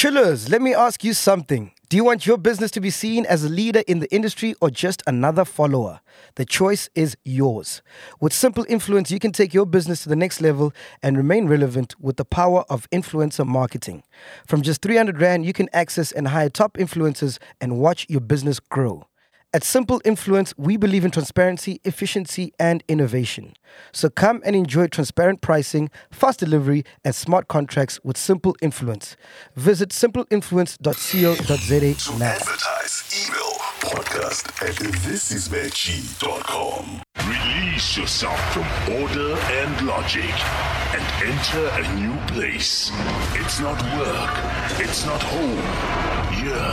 Chillers, let me ask you something. Do you want your business to be seen as a leader in the industry or just another follower? The choice is yours. With Simple Influence, you can take your business to the next level and remain relevant with the power of influencer marketing. From just 300 Rand, you can access and hire top influencers and watch your business grow. At Simple Influence, we believe in transparency, efficiency, and innovation. So come and enjoy transparent pricing, fast delivery, and smart contracts with Simple Influence. Visit simpleinfluence.co.za now. Advertise, email, podcast at thisisveggie.com. Release yourself from order and logic and enter a new place. It's not work, it's not home. Here,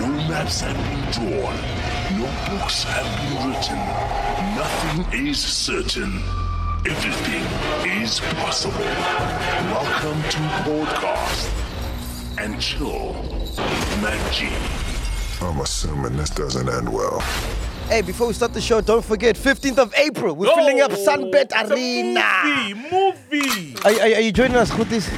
no maps have been drawn, no books have been written. Nothing is certain. Everything is possible. Welcome to Podcast and Chill with Mac G. I'm assuming this doesn't end well. Hey, before we start the show, don't forget 15th of April, we're filling up Sunbet It's Arena. Movie, movie. Are, are, are you joining us, Kutis?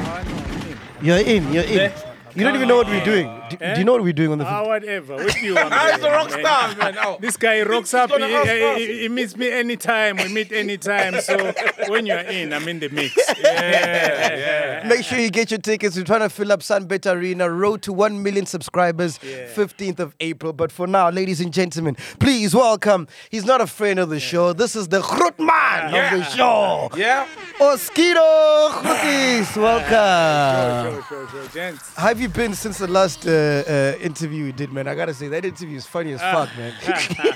You're in, you're in. You don't even know what we're doing. Do, Eh? do you know what we're doing on the 15th? Ah, whatever. What you want? He's a rock star, man. Oh. This guy rocks He's up. He, he- he- he meets me anytime. We meet anytime. So when you're in, I'm in the mix. Yeah. yeah. Make sure you get your tickets. We're trying to fill up Sunbet Arena. Road to 1 million subscribers, 15th of April. But for now, ladies and gentlemen, please welcome. He's not a friend of the show. This is the Grootman of the show. Yeah? Oskido Groeties. Welcome. Sure, sure, sure, gents. How have you been since the last uh, uh, interview we did, man? I gotta say, that interview is funny as fuck, man.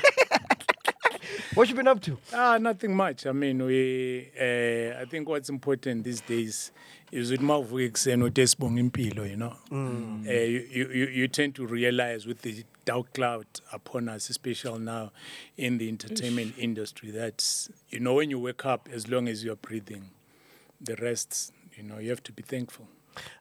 what you been up to? Ah, nothing much. I mean, we. Uh, I think what's important these days is with and with Desbong Impilo, you know. Uh, you, you, you- you tend to realize with the dark cloud upon us, especially now in the entertainment industry, that, you know, when you wake up, as long as you're breathing, the rest, you know, you have to be thankful.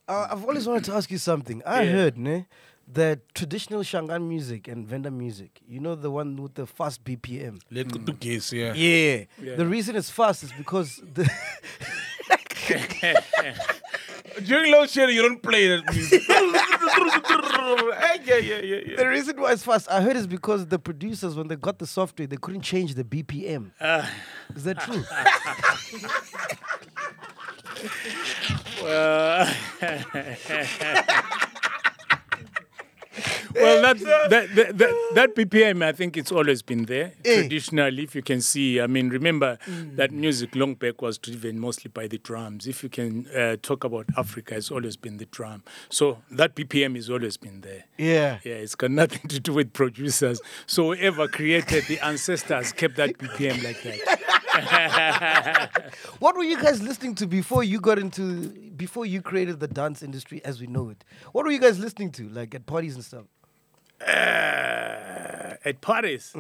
Uh, I've always wanted to ask you something. I Yeah. heard, ne, that traditional Shangan music and Venda music, you know, the one with the fast BPM. Let go to guess, yeah. Yeah. Yeah. The reason it's fast is because the During load shedding, you don't play that music. yeah, yeah, yeah, yeah. the reason why it's fast, I heard is because the producers, when they got the software, they couldn't change the BPM. is that true? Well, that, that, that, that, that BPM, I think it's always been there. Eh. Traditionally, if you can see, I mean, remember that music long back was driven mostly by the drums. If you can uh, talk about Africa, it's always been the drum. So that BPM has always been there. Yeah. Yeah, it's got nothing to do with producers. So whoever created the ancestors kept that BPM like that. What were you guys listening to before you got into before you created the dance industry as we know it? What were you guys listening to, like at parties and stuff? Uh, at parties.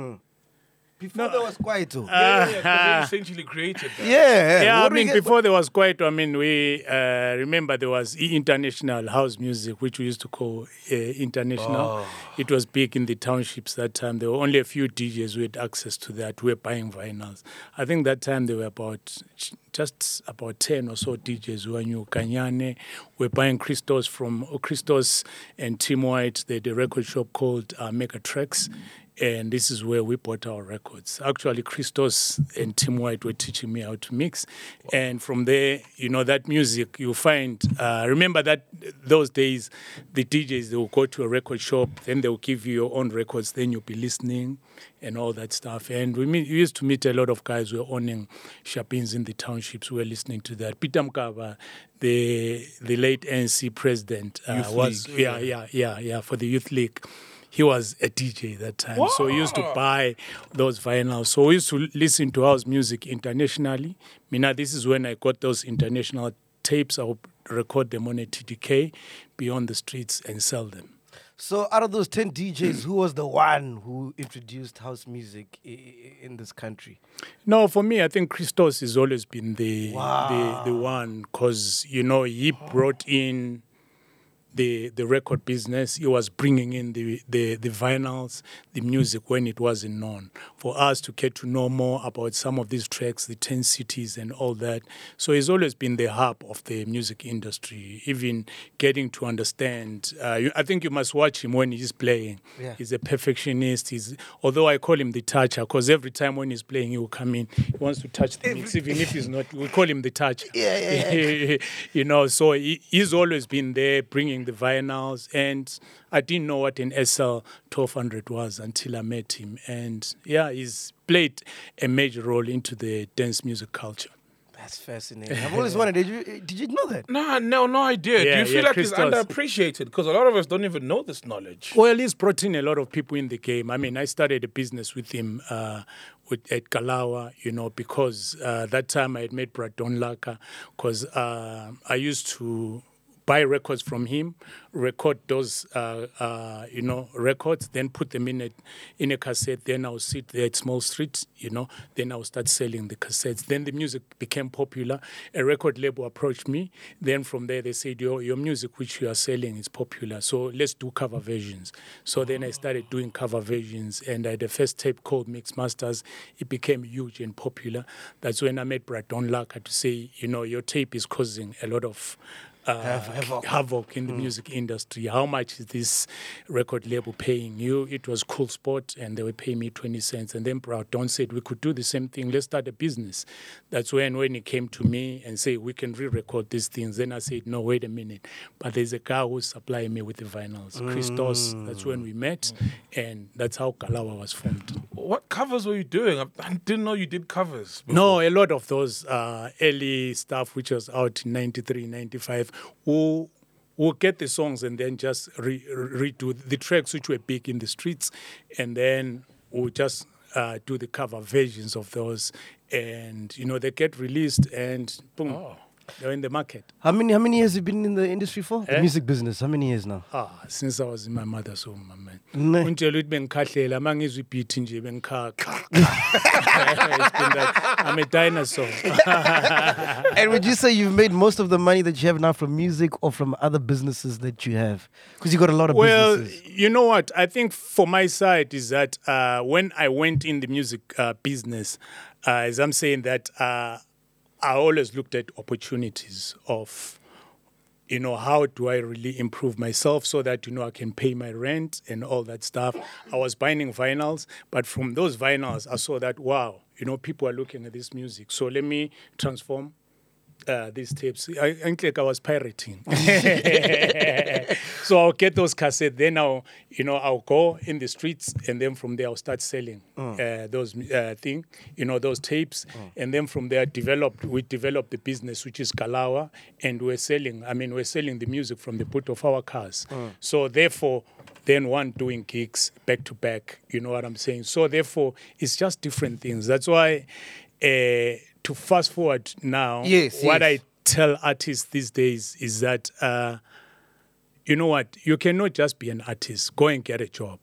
Before there was Kwaito. yeah, yeah, 'cause they essentially created that. yeah. Yeah, I What were mean, guys- before there was quite, I mean, we uh, remember there was international house music, which we used to call uh, international. It was big in the townships that time. There were only a few DJs who had access to that, who were buying vinyls. I think that time there were about just about 10 or so DJs who knew Kanyane, were buying Christos from oh, Christos and Tim White. They had a record shop called uh, Mega Tracks. And this is where we bought our records. Actually, Christos and Tim White were teaching me how to mix. And from there, you know, that music you find, uh, remember that those days, the DJs, they will go to a record shop, then they will give you your own records, then you'll be listening and all that stuff. And we, meet, we used to meet a lot of guys who were owning shopins in the townships who were listening to that. Peter Mokaba, the, the late ANC president, uh, was, League, yeah, yeah, yeah, yeah, for the Youth League he was a DJ that time. So he used to buy those vinyls. So we used to listen to house music internationally. Mina, this is when I got those international tapes. I would record them on a TDK, be on the streets and sell them. So, out of those 10 DJs, who was the one who introduced house music in this country? No, for me, I think Christos has always been the the, the one because you know he brought in the, the record business. He was bringing in the, the, the vinyls, the music when it wasn't known. For us to get to know more about some of these tracks, the 10 cities and all that. So he's always been the hub of the music industry, even getting to understand. Uh, you, I think you must watch him when he's playing. Yeah. He's a perfectionist. He's, although I call him the toucher, because every time when he's playing, he will come in. He wants to touch the mix, even if he's not. We call him the toucher. Yeah, yeah, you know, so he, he's always been there bringing the vinyls. And I didn't know what an SL 1200 was until I met him. And yeah, he's played a major role into the dance music culture. That's fascinating. I've always wondered. Did you did you know that? No, no, no idea. Yeah, Do you feel yeah, like it's Christos. underappreciated? Because a lot of us don't even know this knowledge. Well, he's brought in a lot of people in the game. I mean, I started a business with him uh, with, at Kalawa, you know, because uh, that time I had met Bra Don Laka, because uh, I used to buy records from him, record those, uh, uh, you know, records, then put them in a in a cassette. Then I'll sit there at Small Street, you know. Then I'll start selling the cassettes. Then the music became popular. A record label approached me. Then from there they said, "Your your music, which you are selling, is popular. So let's do cover versions." So then I started doing cover versions, and I had the first tape called Mix Masters. It became huge and popular. That's when I met Bra Don Laka to say, you know, your tape is causing a lot of uh, havoc. havoc in the music industry. How much is this record label paying you? It was Cool Spot, and they were paying me 20 cents. And then Proud Don said, we could do the same thing. Let's start a business. That's when, when he came to me and said, we can re-record these things. Then I said, no, wait a minute. But there's a guy who's supplying me with the vinyls, Christos. That's when we met, and that's how Kalawa was formed. What covers were you doing? I, I didn't know you did covers. No, a lot of those uh, early stuff, which was out in 93, 95, we'll, we'll get the songs and then just re- redo the tracks which were big in the streets, and then we'll just uh, do the cover versions of those. And, you know, they get released and boom, they're in the market. How many how many years have you been in the industry for? The Eh? music business. How many years now? Ah, since I was in my mother's home, my man. Ne. Untshela ukuthi bengikhahlela uma ngizwa ibhithi nje bengikhakha. I'm a dinosaur. and would you say you've made most of the money that you have now from music or from other businesses that you have? Because you got a lot of Well, businesses. you know what? I think for my side is that uh, when I went in the music uh, business, uh, as I'm saying that uh, I always looked at opportunities of, you know, how do I really improve myself so that you know I can pay my rent and all that stuff. I was buying vinyls, but from those vinyls, I saw that wow, you know, people are looking at this music. So let me transform uh, these tapes. I, I think like I was pirating. so I'll get those cassettes. Then I'll, you know, I'll go in the streets, and then from there I'll start selling uh, those uh, thing, you know, those tapes. And then from there, developed we developed the business, which is Kalawa, and we're selling. I mean, we're selling the music from the boot of our cars. So therefore. Then one doing gigs back to back, you know what I'm saying? So therefore, it's just different things. That's why, uh, to fast forward now, Yes, what yes. I tell artists these days is that uh, you know what? You cannot just be an artist. Go and get a job.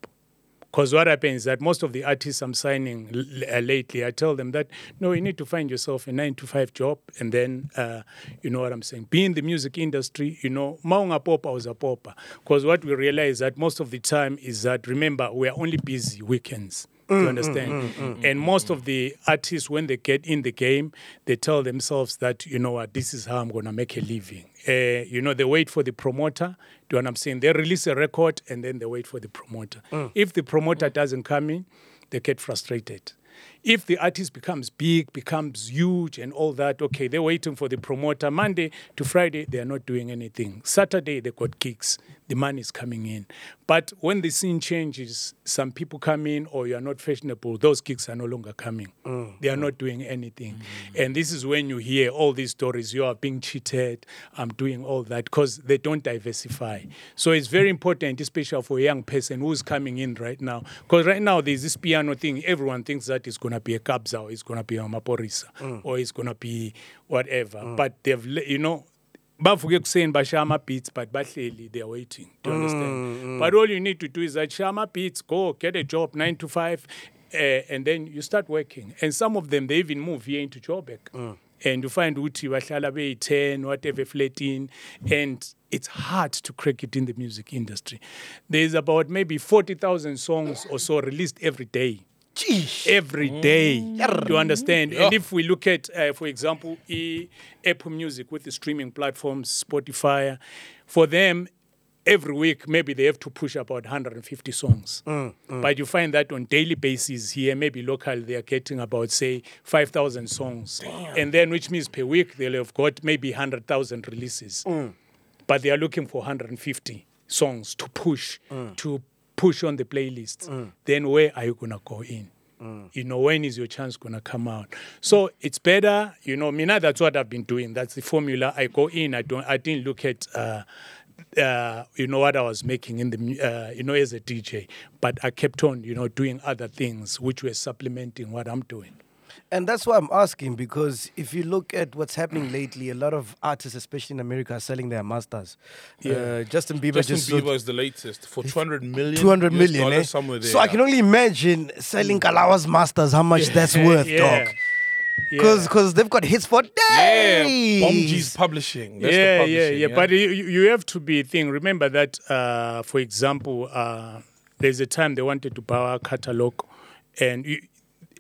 Because what happens is that most of the artists i'm signing l- uh, lately i tell them that no you need to find yourself a nine to five job and then uh, you know what i'm saying? Be in the music industry you know maunga popa was a popa because what we realize that most of the time is that remember we are only busy weekends Mm, you understand? and most of the artists, when they get in the game, they tell themselves that, you know what, this is how I'm going to make a living. Uh, you know, they wait for the promoter. Do you know what I'm saying? They release a record and then they wait for the promoter. Mm. If the promoter doesn't come in, they get frustrated. If the artist becomes big, becomes huge, and all that, okay, they're waiting for the promoter. Monday to Friday, they are not doing anything. Saturday, they got gigs. The money is coming in. But when the scene changes, some people come in, or you are not fashionable, those gigs are no longer coming. Mm, they are mm. not doing anything. Mm. And this is when you hear all these stories you are being cheated, I'm doing all that, because they don't diversify. So it's very important, especially for a young person who's coming in right now. Because right now, there's this piano thing, everyone thinks that it's going to be a kabza, or it's going to be a Maphorisa, mm. or it's going to be whatever. Mm. But they've, you know, bavuke ekuseni bashaya ama-beats but bahleli they're waiting do you mm, understand? but all you need to do is that shaya ama-beats go get a job 9 to 5 uh, and then you start working. And some of them they even move here into joburg. And you find ukuthi bahlala beyi-10 whatever flatin and it's hard to crack it in the music industry. There's about maybe 40,000 songs or so released every day. Every day, you understand? And if we look at, uh, for example, e- Apple Music with the streaming platforms, Spotify, for them, every week maybe they have to push about 150 songs. But you find that on daily basis here, maybe local, they are getting about say 5,000 songs, and then which means per week they'll have got maybe 100,000 releases. But they are looking for 150 songs to push to push on the playlist. Then where are you gonna go in? You know, when is your chance gonna come out? So it's better, you know, me now that's what I've been doing. That's the formula. I go in, I don't I didn't look at uh uh, you know what I was making in the uh, you know as a DJ, but I kept on you know doing other things which were supplementing what I'm doing. And that's why I'm asking because if you look at what's happening lately, a lot of artists, especially in America, are selling their masters. Uh, Justin Bieber Justin just sold Bieber is the latest for 200 million. 200 US million. dollars, eh? somewhere there. So I can only imagine selling Kalawa's masters, how much that's worth, yeah. dog. Yeah. Because they've got hits for Yeah, days. Bomb G's publishing. That's the yeah, yeah, yeah, But you, you you have to be thing. Remember that, uh, for example, uh, there's a time they wanted to buy our catalog, and you,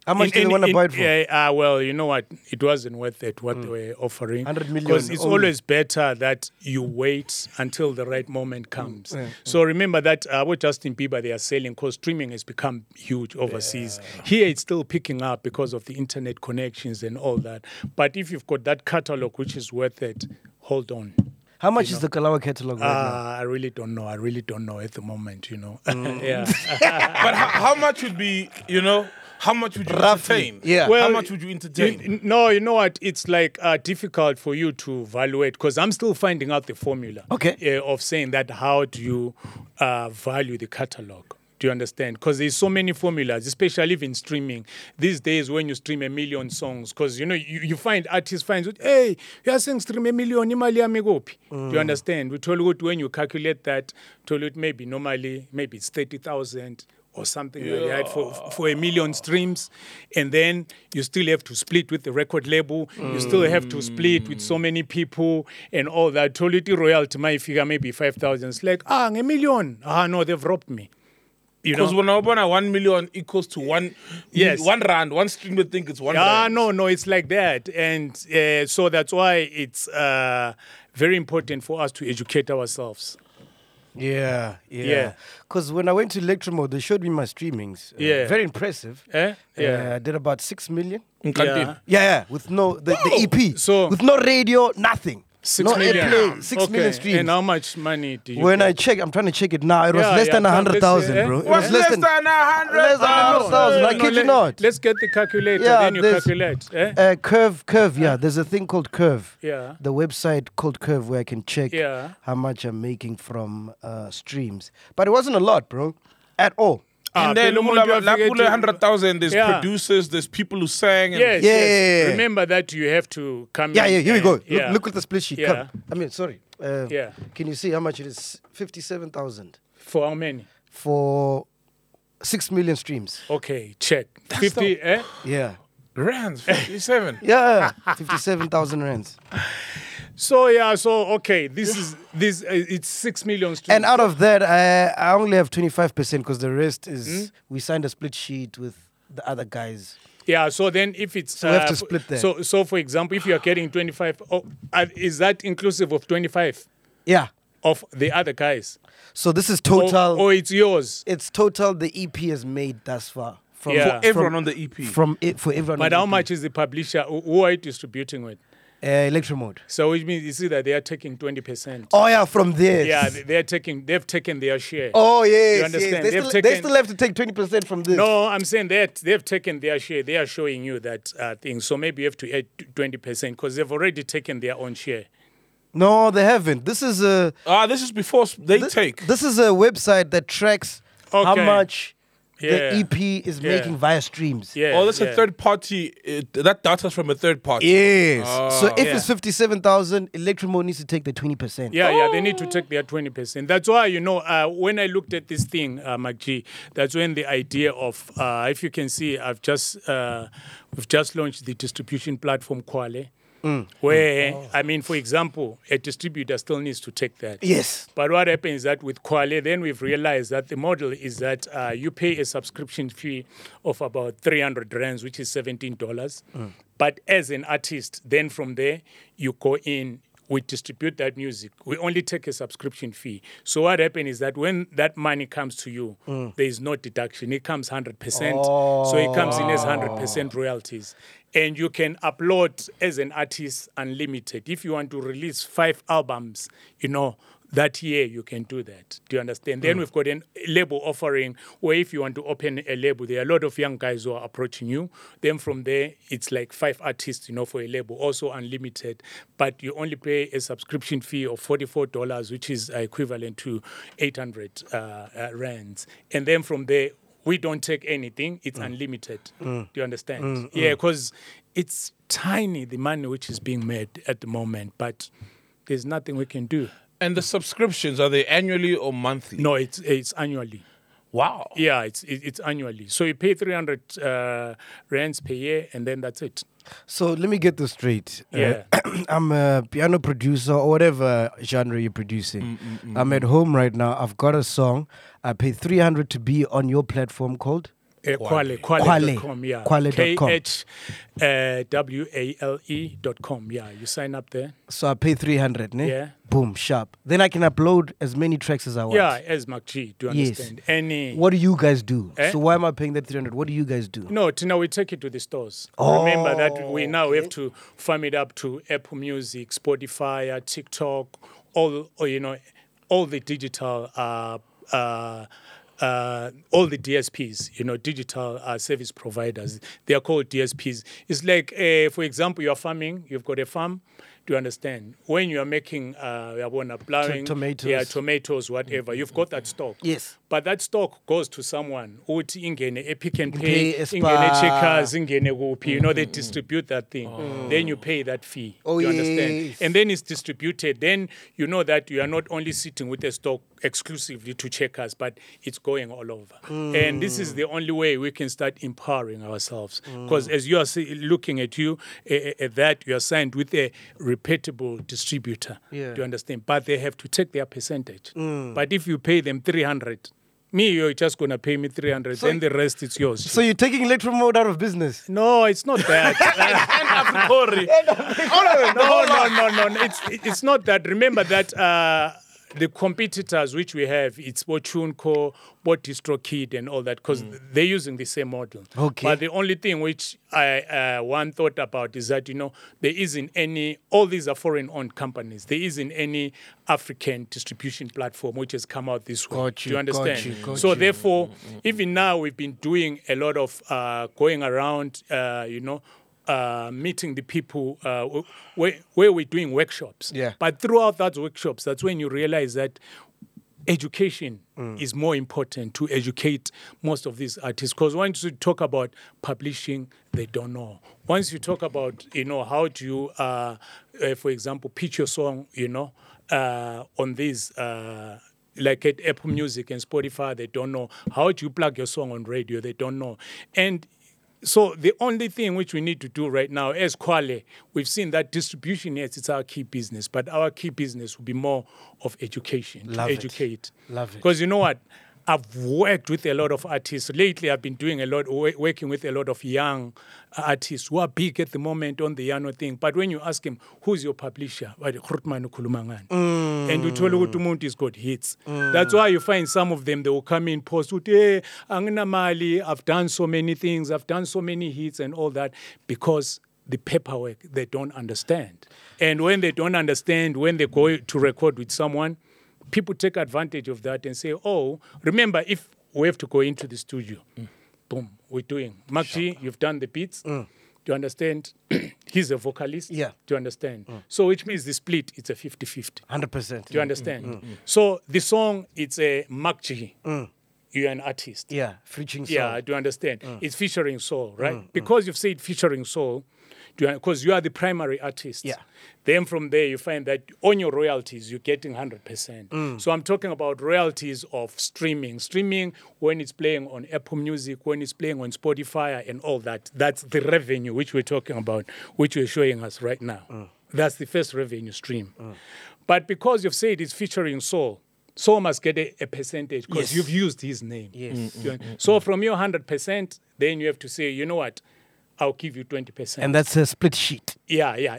How much in- do in- want to buy it for? Yeah, uh, well, you know what? It wasn't worth it what they were offering. 100 million Because it's only. always better that you wait until the right moment comes. Yeah. So remember that uh, what Justin Bieber they are selling, because streaming has become huge overseas. Here it's still picking up because of the internet connections and all that. But if you've got that catalog which is worth it, hold on. How much is the Kalawa catalog right now? Uh, I really don't know. I really don't know at the moment, you know. Mm. yeah. But how, how much would be, you know, how much would you Roughly, entertain? yeah. Well, how much would you entertain? You- no, you know what? It's like uh, difficult for you to evaluate because I'm still finding out the formula. Okay. uh, of saying that how do you uh, value the catalog? Do you understand? Because there's so many formulas, especially even streaming these days when you stream a million songs. Because you know you, you find artists find hey, you are saying stream a million, imali yami kuphi?" Do you understand? We told you when you calculate that, told you maybe normally maybe it's thirty thousand or something like that for, for a million streams. And then you still have to split with the record label. You still have to split with so many people and all that. Tolity royalty, my figure maybe 5,000. It's like, ah, a million. Ah, no, they've robbed me. You Because know? when I one million equals to one, Yes. one rand, one streamer think it's one Ah, rand. no, no, it's like that. And uh, so that's why it's uh, very important for us to educate ourselves. Yeah, yeah. Yeah. Because when I went to Electro Mode, they showed me my streamings. Uh, Yeah. Very impressive. Eh? Uh, Yeah. I did about 6 million. Yeah. Yeah, yeah, with no, the, the EP. So- with no radio, nothing. Six no million. airplay, six okay. million streams. And how much money do you when get? I check, I'm trying to check it now. It was Yeah, less yeah, than a come, hundred let's thousand, say, eh? bro. It was less than a less than a hundred thousand. I No, kid you let- not. Let's get the calculator, Yeah, then you calculate. Eh? Uh, curve, curve. Yeah, there's a thing called Curve. Yeah. The website called Curve where I can check Yeah. how much I'm making from uh, streams, but it wasn't a lot, bro, at all. Ah, And then phela Mula uyafika 100,000, there's Yeah. producers, there's people who sang. And Yes, Yeah, yes. yeah, yeah. Remember that you have to come Yeah, in yeah. Here we and- go. Look, yeah. look at the split sheet. Yeah. Come. I mean, sorry. Uh, Yeah. Can you see how much it is? Fifty-seven thousand For how many? for six million streams. Okay, check. 50, eh? Yeah. Rands, 57. Yeah, fifty-seven thousand rands. So, yeah, so, okay, this is, this, uh, it's 6 million streams. And out of that, I, I only have twenty-five percent because the rest Hmm? is we signed a split sheet with the other guys. Yeah, so then if it's. uh, So we have to split that. So, so for example, if you are getting 25, oh, uh, is that inclusive of 25 Yeah. of the other guys? So this is total. Or, it's yours? it's total. The EP has made thus far. From, Yeah. For everyone on the EP. from it for everyone. But on how EP. much is the publisher? Who who are you distributing with? Uh, Electro mode. So which means you see that they are taking 20%. Oh yeah, from there. Yeah, they- they're taking, they've taken their share. Oh yes, understand? yes. They They've still, they still have to take twenty percent from this. No, I'm saying that they've taken their share. They are showing you that uh, thing. So maybe you have to add twenty percent because they've already taken their own share. No, they haven't. This is a Ah, this is before they thi- take. This is a website that tracks how much Yeah. the EP is Yeah. making via streams. Yeah. oh, that's yeah. a third party. It, that data's from a third party. Yes. so if Yeah. it's fifty-seven thousand, Electromo needs to take the twenty percent. Yeah, yeah, they need to take their 20%. That's why, you know, uh, when I looked at this thing, uh, MacG, that's when the idea of, uh, if you can see, I've just, uh, we've just launched the distribution platform Khwale. Mm. Where, mm. I mean, for example, a distributor still needs to take that. Yes. But what happens is that with Khwale, then we've realized that the model is that uh, you pay a subscription fee of about 300 rands, which is $17. Mm. But as an artist, then from there, you go in, we distribute that music. We only take a subscription fee. So what happens is that when that money comes to you, there is no deduction. It comes 100%. So it comes in as 100% royalties. And you can upload as an artist unlimited. If you want to release five albums, you know, that year you can do that. Do you understand? Then we've got a label offering where if you want to open a label, there are a lot of young guys who are approaching you. Then from there, it's like five artists, you know, for a label, also unlimited. But you only pay a subscription fee of $44, which is equivalent to 800 uh, uh, rands. And then from there, we don't take anything. It's mm. unlimited. Mm. Mm. Do you understand? Yeah, because it's tiny, the money which is being made at the moment, but there's nothing we can do. And the subscriptions are they annually or monthly? No, it's it's annually. Wow. Yeah, it's it, it's annually. So you pay 300 uh, rands per year, and then that's it. So let me get this straight. Uh, Yeah. I'm a piano producer or whatever genre you're producing. I'm at home right now. I've got a song. I pay 300 to be on your platform called Khwale, Khwale. Khwale.com, yeah. Khwale.com. K-H uh, dot com, yeah. You sign up there. So I pay 300, ne? Yeah. Boom, sharp. Then I can upload as many tracks as I want. Yeah, as MacG, do you Yes. understand? Any... What do you guys do? Eh? So why am I paying that 300? What do you guys do? No, to now we take it to the stores. Remember that we now have to farm it up to Apple Music, Spotify, uh, TikTok, all or, you know, all the digital, uh, uh, uh, all the DSPs, you know, digital uh, service providers. They are called DSPs. It's like, uh, for example, you are farming. You've got a farm. Do you understand? When you are making, uh, yabona, plowing, tomatoes. yeah, tomatoes, whatever, you've got that stock. Yes. But that stock goes to someone. Uthi ingene epic and Pay ingene checkers, ingene kuphi. You know, they distribute that thing. Then you pay that fee. Oh, you understand? yes. And then it's distributed. Then you know that you are not only sitting with a stock exclusively to checkers, but it's going all over. And this is the only way we can start empowering ourselves. Because as you are see, looking at you, uh, at that, you are signed with a reputable distributor. Yeah. Do you understand? But they have to take their percentage. But if you pay them 300, me, you're just going to pay me 300, then the rest is yours. So you're taking Electro Mode out of business? no, it's not that. no, no, no, no, no. It's it's not that. Remember that uh, the competitors which we have, it's Bochunko, Bot DistroKid, and all that, because they're using the same model. Okay. But the only thing which I uh, one thought about is that you know there isn't any. All these are foreign-owned companies. There isn't any African distribution platform which has come out this way. Got Do you, you got understand? you, got so you. therefore, even now we've been doing a lot of uh, going around. Uh, you know uh, meeting the people uh, where, where we're doing workshops. Yeah. But throughout that workshops, that's when you realize that education is more important to educate most of these artists. Because once you talk about publishing, they don't know. Once you talk about, you know, how do you, uh, uh, for example, pitch your song, you know, uh, on these. Uh, like at Apple Music and Spotify, they don't know. How do you plug your song on radio? They don't know. And so the only thing which we need to do right now as Khwale, we've seen that distribution, yes, it's our key business, but our key business will be more of education, Love to it. educate. Love it. Because you know what? I've worked with a lot of artists. Lately, I've been doing a lot, working with a lot of young uh, artists who are big at the moment on the Yano thing. But when you ask him, who's your publisher? Bathi, "Grootman ukhuluma ngani?" Mm. And uthole ukuthi umuntu is got hits. Mm. That's why you find some of them, they will come in, post, hey, anginamali, I've done so many things, I've done so many hits and all that, because the paperwork they don't understand. And when they don't understand, when they go to record with someone, people take advantage of that and say, oh, remember, if we have to go into the studio, boom, we're doing. MacG, you've done the beats. Do you understand? He's a vocalist. Yeah. Do you understand? So, which means the split, it's a 50 50. 100%. Do you understand? So, the song, it's a MacG. You're an artist. Yeah, featuring song. Yeah, do understand. It's featuring Sol, right? Because you've said featuring Sol, Because you are the primary artist. Yeah. Then from there, you find that on your royalties, you're getting 100%. Mm. So I'm talking about royalties of streaming. Streaming, when it's playing on Apple Music, when it's playing on Spotify, and all that. That's the revenue which we're talking about, which you're showing us right now. Mm. That's the first revenue stream. Mm. But because you've said it's featuring Sol, Sol must get a, a percentage because Yes. you've used his name. Yes. You know? So from your 100%, then you have to say, you know what? I'll give you 20%. And that's a split sheet. Yeah, yeah,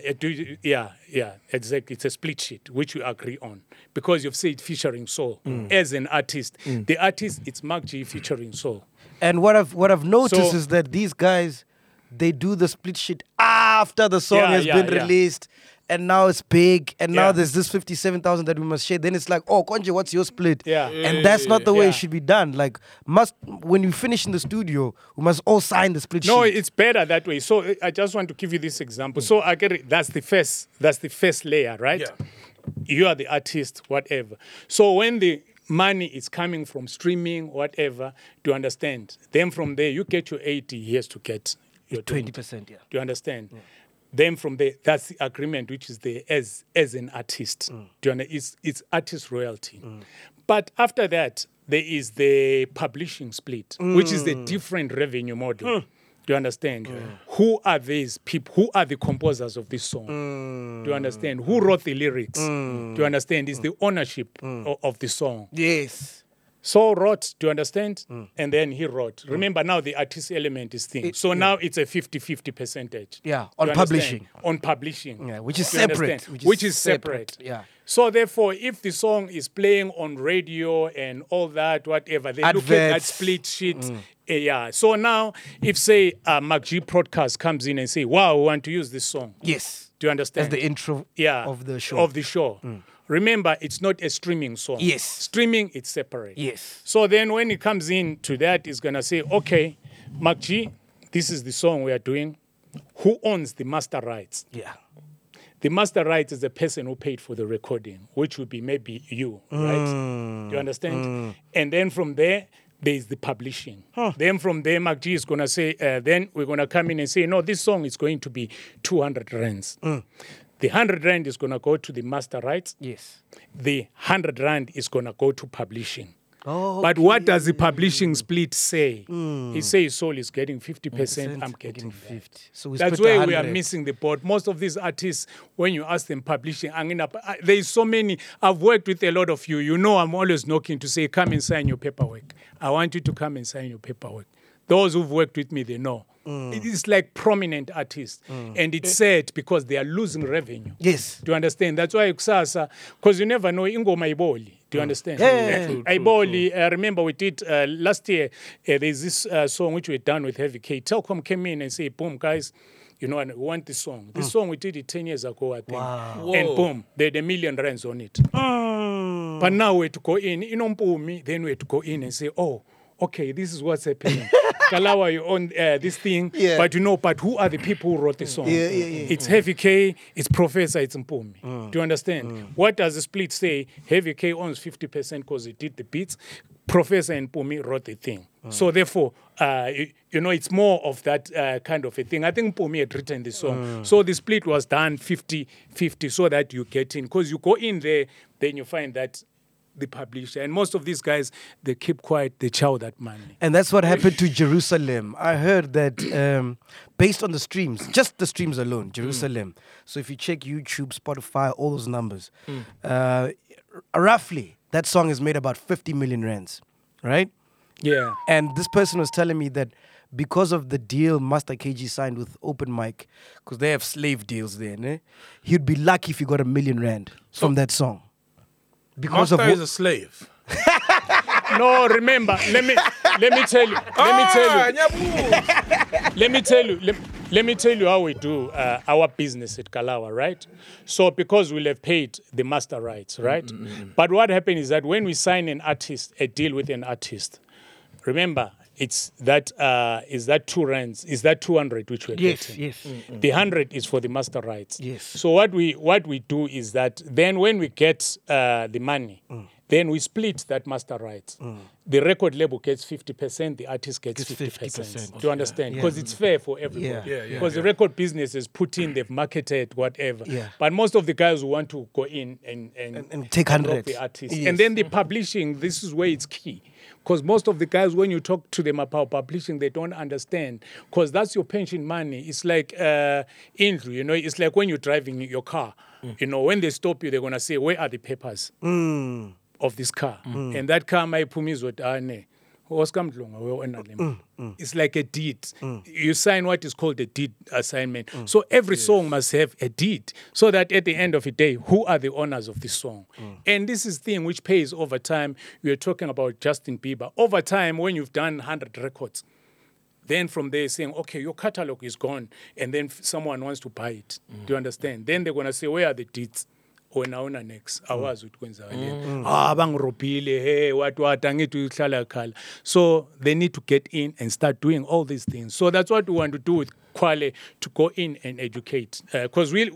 yeah, yeah, exactly. It's a split sheet which you agree on because you've said featuring Sol Mm. as an artist. The artist, it's MacG featuring Sol. And what I've what I've noticed So- is that these guys, they do the split sheet after the song Yeah, has yeah, been yeah. released, and now it's big, and now Yeah. there's this fifty-seven thousand that we must share. Then it's like, oh, Konje, what's your split? Yeah. and that's not the way Yeah. it should be done. Like, must when you finish in the studio, we must all sign the split No, sheet. it's better that way. So uh, I just want to give you this example. So I get it. That's the first. That's the first layer, right? Yeah. You are the artist, whatever. So when the money is coming from streaming, whatever, to understand, then from there you get your eighty. He has to get your twenty percent. Yeah. Do you understand? Then from there, that's the agreement, which is there as as an artist. Mm. Do you understand? It's, it's artist royalty. But after that, there is the publishing split, which is the Mm. different revenue model. Do you understand? Who are these people? Who are the composers of this song? Mm. Do you understand? Who wrote the lyrics? Do you understand? It's the ownership Mm. o- of the song. Yes. Sol wrote, do you understand? Mm. And then he wrote. Remember now the artist element is thing. so now it's a 50-50 percentage. Yeah, on publishing. On publishing. Yeah, which is separate, which Which is is, separate, separate. yeah. So therefore, if the song is playing on radio and all that, whatever, they look at that split sheet. eh, yeah. So now, if say uh, MacG Podcast comes in and say, wow, we want to use this song. Yes. Do you understand? That's the intro yeah, of the show. Of the show. Remember, it's not a streaming song. Yes. Streaming, it's separate. Yes. So then when it comes in to that, it's gonna say, okay, MacG, this is the song we are doing. Who owns the master rights? Yeah. The master rights is the person who paid for the recording, which would be maybe you, right? Do you understand? Mm. And then from there, there is the publishing. Then from there, MacG is gonna say, uh, then we're gonna come in and say, no, this song is going to be 200 rands. Mm. The 100 rand is gonna go to the master rights. Yes. The 100 rand is gonna go to publishing. Oh. But what does the publishing split say? It says Sol is getting 50%, I'm getting that. fifty. So we That's split where we are 100. missing the boat. Most of these artists, when you ask them publishing, angina, uh, there is so many. I've worked with a lot of you. You know, I'm always knocking to say, come and sign your paperwork. I want you to come and sign your paperwork. Those who've worked with me, they know. Mm. It is like prominent artists. And it's sad because they are losing revenue. Yes. Do you understand? That's why kusasa, because you never know ingoma iboli. Do you understand? Mm. Yeah, yeah, Uh, Iboli. I remember we did uh, last year. Uh, there's this uh, song which we done with Heavy K. Telkom came in and said, "Boom, guys." You know, and we want this song. This song we did it 10 years ago, I think. And Whoa. boom, they had a million rands on it. Mm. But now we had to go in, you know, Mpumi, then we had to go in and say, oh, okay, this is what's happening. Kalawa, you own uh, this thing, Yeah. but you know, but who are the people who wrote the song? Yeah, yeah, yeah. It's Heavy K, it's Professor, it's Mpumi. Mm. Do you understand? What does the split say? Heavy K owns 50% because he did the beats. Professor and Mpumi wrote the thing. Mm. So therefore, uh, you, you know, it's more of that uh, kind of a thing. I think Mpumi had written the song. Mm. So the split was done 50-50 so that you get in. Because you go in there, then you find that the publisher, and most of these guys, they keep quiet, they chow that money. And that's what happened to Jerusalem. I heard that um, based on the streams, just the streams alone, Jerusalem. So if you check YouTube, Spotify, all those numbers, uh, r- roughly that song has made about 50 million rands, right? Yeah. And this person was telling me that because of the deal Master KG signed with Open Mic, because they have slave deals there, ne? he'd be lucky if he got a million rand from that song. Because Master of is a slave. No, remember, let me let me tell you, let me tell you, Ah, let me tell you, let, let me tell you how we do uh, our business at Kalawa, right? So because we'll have paid the master rights, right? But what happened is that when we sign an artist, a deal with an artist, remember, it's that uh, is that two rands, is that two hundred which we're Yes, getting. yes. The hundred is for the master rights. Yes. So what we what we do is that then when we get uh, the money, Then we split that master rights. The record label gets 50%, the artist gets Gets 50%. 50%. Do you understand? Yeah. Because it's fair for everybody. Yeah. Yeah, yeah, Because the record business is put in, they've marketed, whatever. Yeah. But most of the guys who want to go in and, and, And- and take rock 100. the artist. Yes. And then the publishing, this is where it's key. Because most of the guys, when you talk to them about publishing, they don't understand. Because that's your pension money. It's like uh, Indlu, you know, it's like when you're driving your car. You know, when they stop you, they're going to say, where are the papers mm. of this car? Mm. And that car my might ane. osikamdlunga wewona le mali. It's like a deed. Mm. You sign what is called a deed assignment. Mm. So every song must have a deed, so that at the end of the day, who are the owners of this song? And this is thing which pays over time. We are talking about Justin Bieber. Over time, when you've done hundred records, then from there saying, okay, your catalog is gone, and then someone wants to buy it. Do you understand? Then they're gonna say, where are the deeds? Wena awuna next awazi ukuthi kwenzakaleni ah bangirobhile hey what what angithi uhlala khala so they need to get in and start doing all these things so that's what we want to do with Kwale to go in and educate because we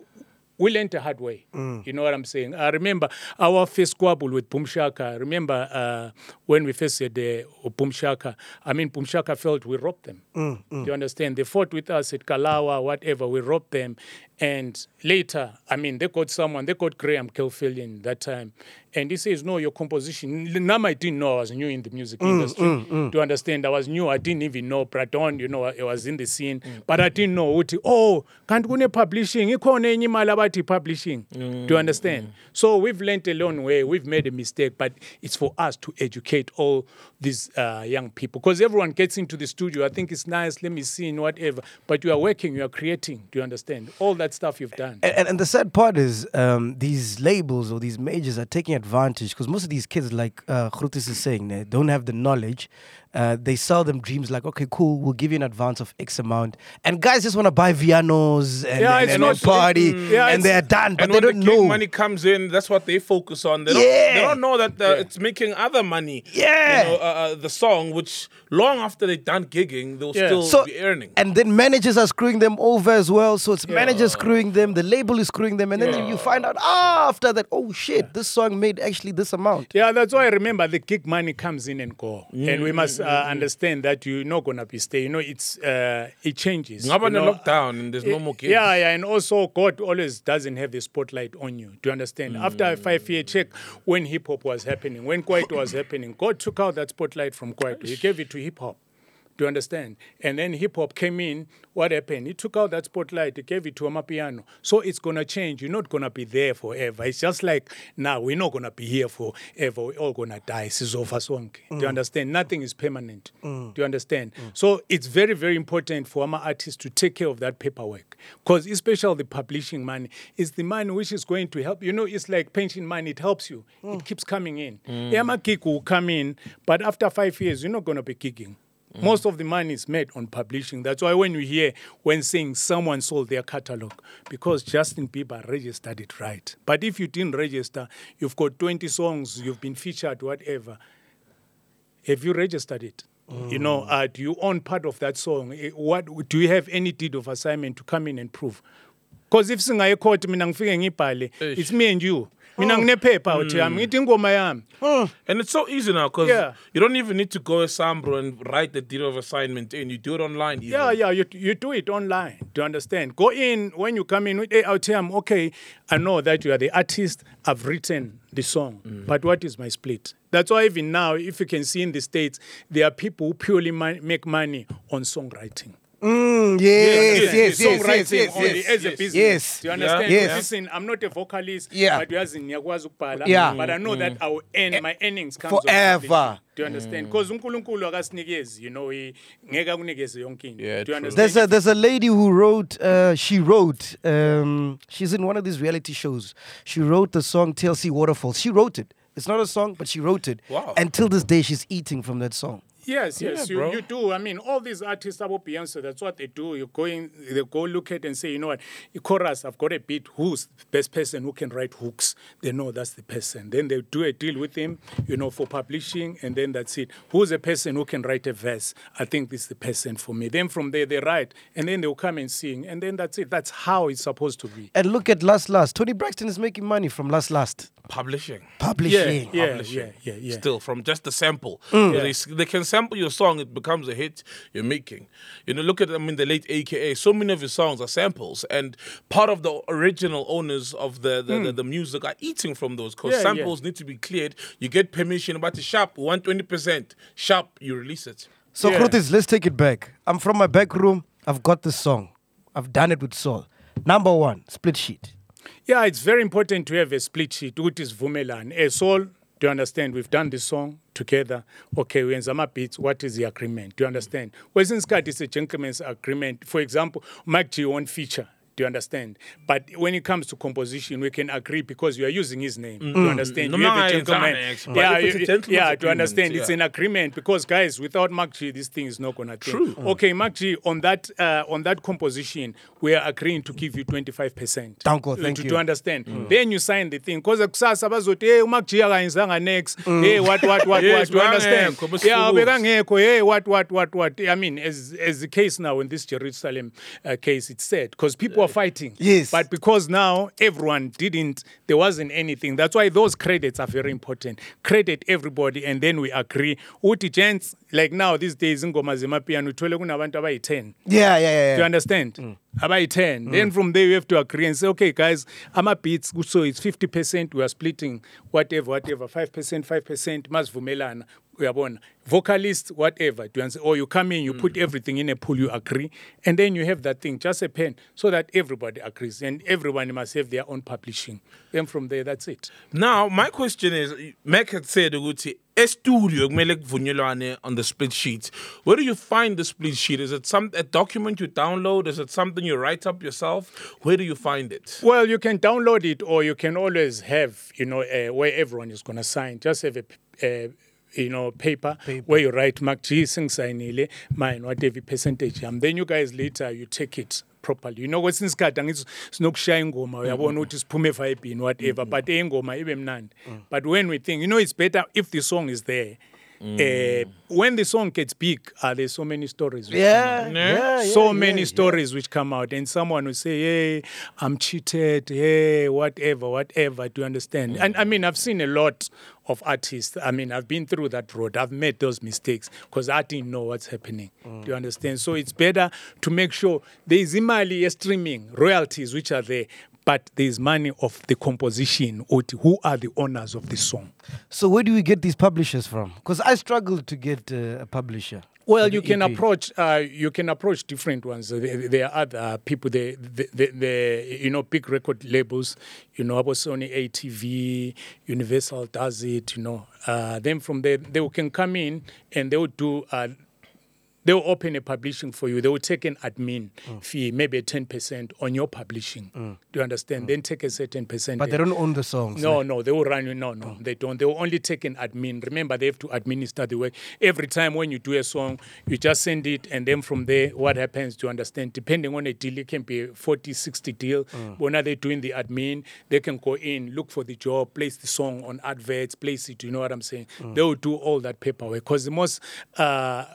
we learned the hard way. You know what I'm saying? I remember our first squabble with Pumshaka. I remember uh, when we first said uh, Pumshaka. I mean, Pumshaka felt we robbed them. Do you understand? They fought with us at Kalawa, whatever. We robbed them. And later, I mean, they got someone, they got Graham Kilfillian that time. And he says, No, your composition. Nam, I didn't know I was new in the music mm, industry. Mm, mm. Do you understand? I was new. I didn't even know Braton, you know, I was in the scene. But I didn't know. ukuthi, Oh, kanti kune publishing. Ikhona enye imali abathi publishing. Do you understand? So we've learned a long way. We've made a mistake, but it's for us to educate all these uh, young people. Because everyone gets into the studio. I think it's nice. Let me sing, whatever. But you are working, you are creating. Do you understand? All that stuff you've done. And, and, and the sad part is um, these labels or these majors are taking advantage because most of these kids, like uh, Grotis is saying, they don't have the knowledge. Uh, they sell them dreams like, okay, cool, we'll give you an advance of X amount. And guys just want to buy Vianos and, Yeah, and, it's and not- party Mm, yeah, and they're done, but and they when don't the know. money comes in, that's what they focus on. They don't, Yeah. they don't know that uh, it's making other money. Yeah. You know, uh, uh, the song, which long after they're done gigging, they'll Yeah. still so, be earning. and then managers are screwing them over as well. So it's managers screwing them, the label is screwing them, and then you find out after that, oh shit, this song made actually this amount. Yeah, that's why I remember the gig money comes in and go, and we must uh, understand that you're not gonna be staying. You know, it's uh, it changes. Ngaba you know. lockdown and there's no more gigs. Yeah, yeah, and also God always doesn't have the spotlight on you. Do you understand? After a five-year check, when hip hop was happening, when Kwaito was happening, God took out that spotlight from Kwaito. He gave it to hip hop. Do you understand? And then hip hop came in. What happened? He took out that spotlight. He gave it to Amapiano. So it's gonna change. You're not gonna be there forever. It's just like now we're not gonna be here forever. We're all gonna die. Sizofa sonke. Do you mm. understand? Nothing is permanent. Mm. Do you understand? Mm. So it's very, very important for our artists to take care of that paperwork. Because especially the publishing money is the money which is going to help. You know, it's like pension money. It helps you. It keeps coming in. Yeah, my gig will come in, but after five years, you're not gonna be gigging. Most of the money is made on publishing. That's why when you hear when saying someone sold their catalog, because Justin Bieber registered it right. But if you didn't register, you've got 20 songs, you've been featured, whatever. Have you registered it? You know, uh, do you own part of that song? Eh, What do you have any deed of assignment to come in and prove? Because if singaye court mina ngifike ngibhale, it's me and you. Mina oh. nginephepha uthi yami hmm. ngithi ingoma yami. And it's so easy now because Yeah. you don't even need to go to SAMRO and write the deed of assignment in. You do it online. Even. Yeah, yeah, you, you do it online. Do you understand? Go in when you come in with AOTM. Okay, I know that you are the artist. I've written the song, hmm. but what is my split? That's why even now, if you can see in the states, there are people who purely mon- make money on songwriting. Mm, yes, yes, yes, yes, songwriting yes, only yes, as a yes. business. Yes. Do you understand? Yes. Listen, I'm not a vocalist. Yeah. But uyazi ngiyakwazi ukubhala. Yeah. But I know that I will earn my earnings comes Forever. Do you understand? Because uNkulunkulu akasinikezi, you know, he- ngeke akunikeze yonke into. Yeah, Do you understand? There's a there's a lady who wrote. Uh, she wrote. Um, she's in one of these reality shows. She wrote the song TLC Waterfalls. She wrote it. It's not a song, but she wrote it. Wow. And till this day, she's eating from that song. Yes, yes, Yeah, bro. you, you do. I mean, all these artists about Beyonce, that's what they do. You go in, they go look at and say, you know what, chorus, I've got a beat. Who's the best person who can write hooks? They know that's the person. Then they do a deal with him, you know, for publishing, and then that's it. Who's the person who can write a verse? I think this is the person for me. Then from there, they write, and then they'll come and sing, and then that's it. That's how it's supposed to be. And look at Last Last. Toni Braxton is making money from Last Last. Publishing. Publishing. Yeah, Publishing. yeah, yeah, yeah. Still, from just the sample. Mm. So They, s- they can sample your song, it becomes a hit you're making. You know, look at them in the late AKA. So many of his songs are samples, and part of the original owners of the the, the, the music are eating from those because Mm. Yeah, yeah. samples need to be cleared. You get permission about the sharp, 120%. Sharp, you release it. So, Yeah. Krotis, let's take it back. I'm from my back room. I've got this song. I've done it with Sol. Number one, split sheet. Yeah, it's very important to have a split sheet, which is Vumelan. A soul, do you understand? We've done this song together. Okay, we my beats. What is the agreement? Do you understand? Well, since God is a gentleman's agreement, for example, Mike G won't feature. Do you understand? But when it comes to composition, we can agree because you are using his name. Do you understand? No, you have a gentleman. Yeah, it's a you- yeah. To agreement, understand, it's an agreement because guys, without MacG, this thing is not gonna. Think. True. Okay, MacG, on that uh, on that composition, we are agreeing to give you twenty five percent. Danko, thank to, you. to understand. Then you sign the thing because kusasa bazothi hey uMark G akayenzanga next. Hey what what what Yes, what. You understand? Yeah, besifukuza. bekangekho. Hey what what what what. I mean, as as the case now in this Jerusalem uh, case, it's said because people are fighting. Yes. But because now everyone didn't, there wasn't anything. That's why those credits are very important. Credit everybody, and then we agree. Uti gents, like now these days ingoma zemapiano uthole kunabantu abayi-10 Yeah, yeah, yeah. do you understand? Mm. About 10. Mm. Then from there, you have to agree and say, okay, guys, I'm a beats, so it's 50%. We are splitting whatever, whatever, 5%, 5%, masivumelana. Uyabona. Vocalist, whatever. Do you understand? Or you come in, you put everything in a pool, you agree, and then you have that thing, just a pen, so that everybody agrees, and everyone must have their own publishing. Then from there, that's it. Now, my question is, Mac had said ukuthi estudio kumele kuvunyelwane on the split sheet. Where do you find the split sheet? Is it some a document you download? Is it something you write up yourself? Where do you find it? Well, you can download it, or you can always have, you know, uh, where everyone is going to sign. Just have a uh, you know, paper, where you write MacG signile mine whatever percentage. And then you guys later you take it properly. You know, kwesinye isikhathi angithi sinokushaya ingoma uyabona mm-hmm. ukuthi siphume vibini whatever, mm-hmm. but ingoma ibe mnandi. Mm. But when we think, you know, it's better if the song is there. Uh, when the song gets big, uh, there's so many stories. which come Yeah, out yeah, yeah, so yeah, many stories which come out, and someone will say, "Hey, I'm cheated. Hey, whatever, whatever." Do you understand? And I mean, I've seen a lot of artists. I mean, I've been through that road. I've made those mistakes because I didn't know what's happening. Do you understand? So it's better to make sure there is imali streaming royalties which are there. But there's money of the composition, or who are the owners of the song. So where do we get these publishers from? Because I struggled to get uh, a publisher. Well, you can EP. approach uh, you can approach different ones. Uh, There, there are other people. The, the, the, the you know big record labels. You know about Sony ATV, Universal does it. You know. Uh, then from there they can come in and they will do. They will open a publishing for you. They will take an admin Mm. fee, maybe a ten percent on your publishing. Do you understand? Then take a certain percent. Mm. But they don't own the songs. No, no, they will run you. No, no, they don't. They will only take an admin. Remember, they have to administer the work. Every time when you do a song, you just send it, and then from there, what happens do you understand? Depending on a deal, it can be a 40, 60 deal. When are they doing the admin? They can go in, look for the job, place the song on adverts, place it. You know what I'm saying? They will do all that paperwork because the most. Uh,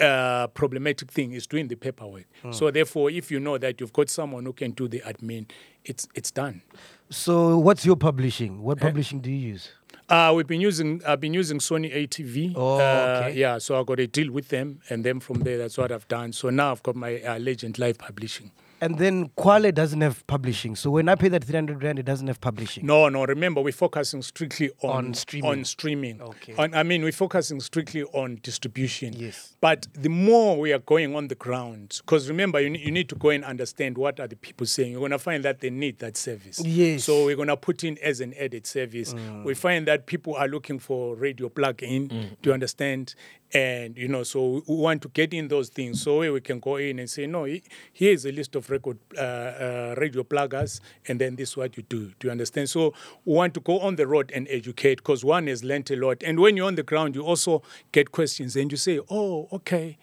uh, problematic thing is doing the paperwork. So therefore, if you know that you've got someone who can do the admin, it's it's done. So what's your publishing? What Eh? publishing do you use? Uh, we've been using I've been using Sony ATV. Oh, uh, okay. Yeah, so I got a deal with them, and then from there, that's what I've done. So now I've got my uh, Legend Live Publishing. And then Khwale doesn't have publishing. So when I pay that 300 rand, it doesn't have publishing. No, no. Remember, we're focusing strictly on On streaming. On streaming. Okay. On, I mean, we're focusing strictly on distribution. Yes. But the more we are going on the ground, because remember, you need, you need to go and understand what are the people saying. You're going to find that they need that service. Yes. So we're going to put in as an added service. Mm. We find that people are looking for radio plug-in. Mm. Do you understand? And you know, so we want to get in those things so we can go in and say, no, here is a list of record uh, uh, radio pluggers, and then this is what you do. Do you understand? So we want to go on the road and educate because one has learnt a lot, and when you're on the ground, you also get questions, and you say, "Oh, okay."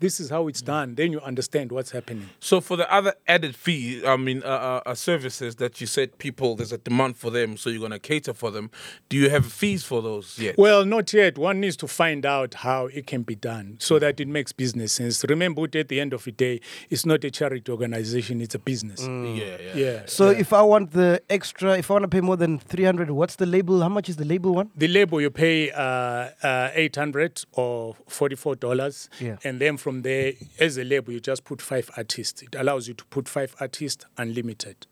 This is how it's done. Then you understand what's happening. So for the other added fee, I mean, uh, uh, uh, services that you said people there's a demand for them, so you're gonna cater for them. Do you have fees for those yet? Well, not yet. One needs to find out how it can be done so that it makes business sense. Remember, at the end of the day, it's not a charity organization; it's a business. yeah, yeah. Yeah. So yeah. if I want the extra, if I want to pay more than 300, what's the label? How much is the label one? the label you pay uh, uh, 800 or 44 dollars Yeah. and then from there as a label you just put five artists. It allows you to put five artists unlimited.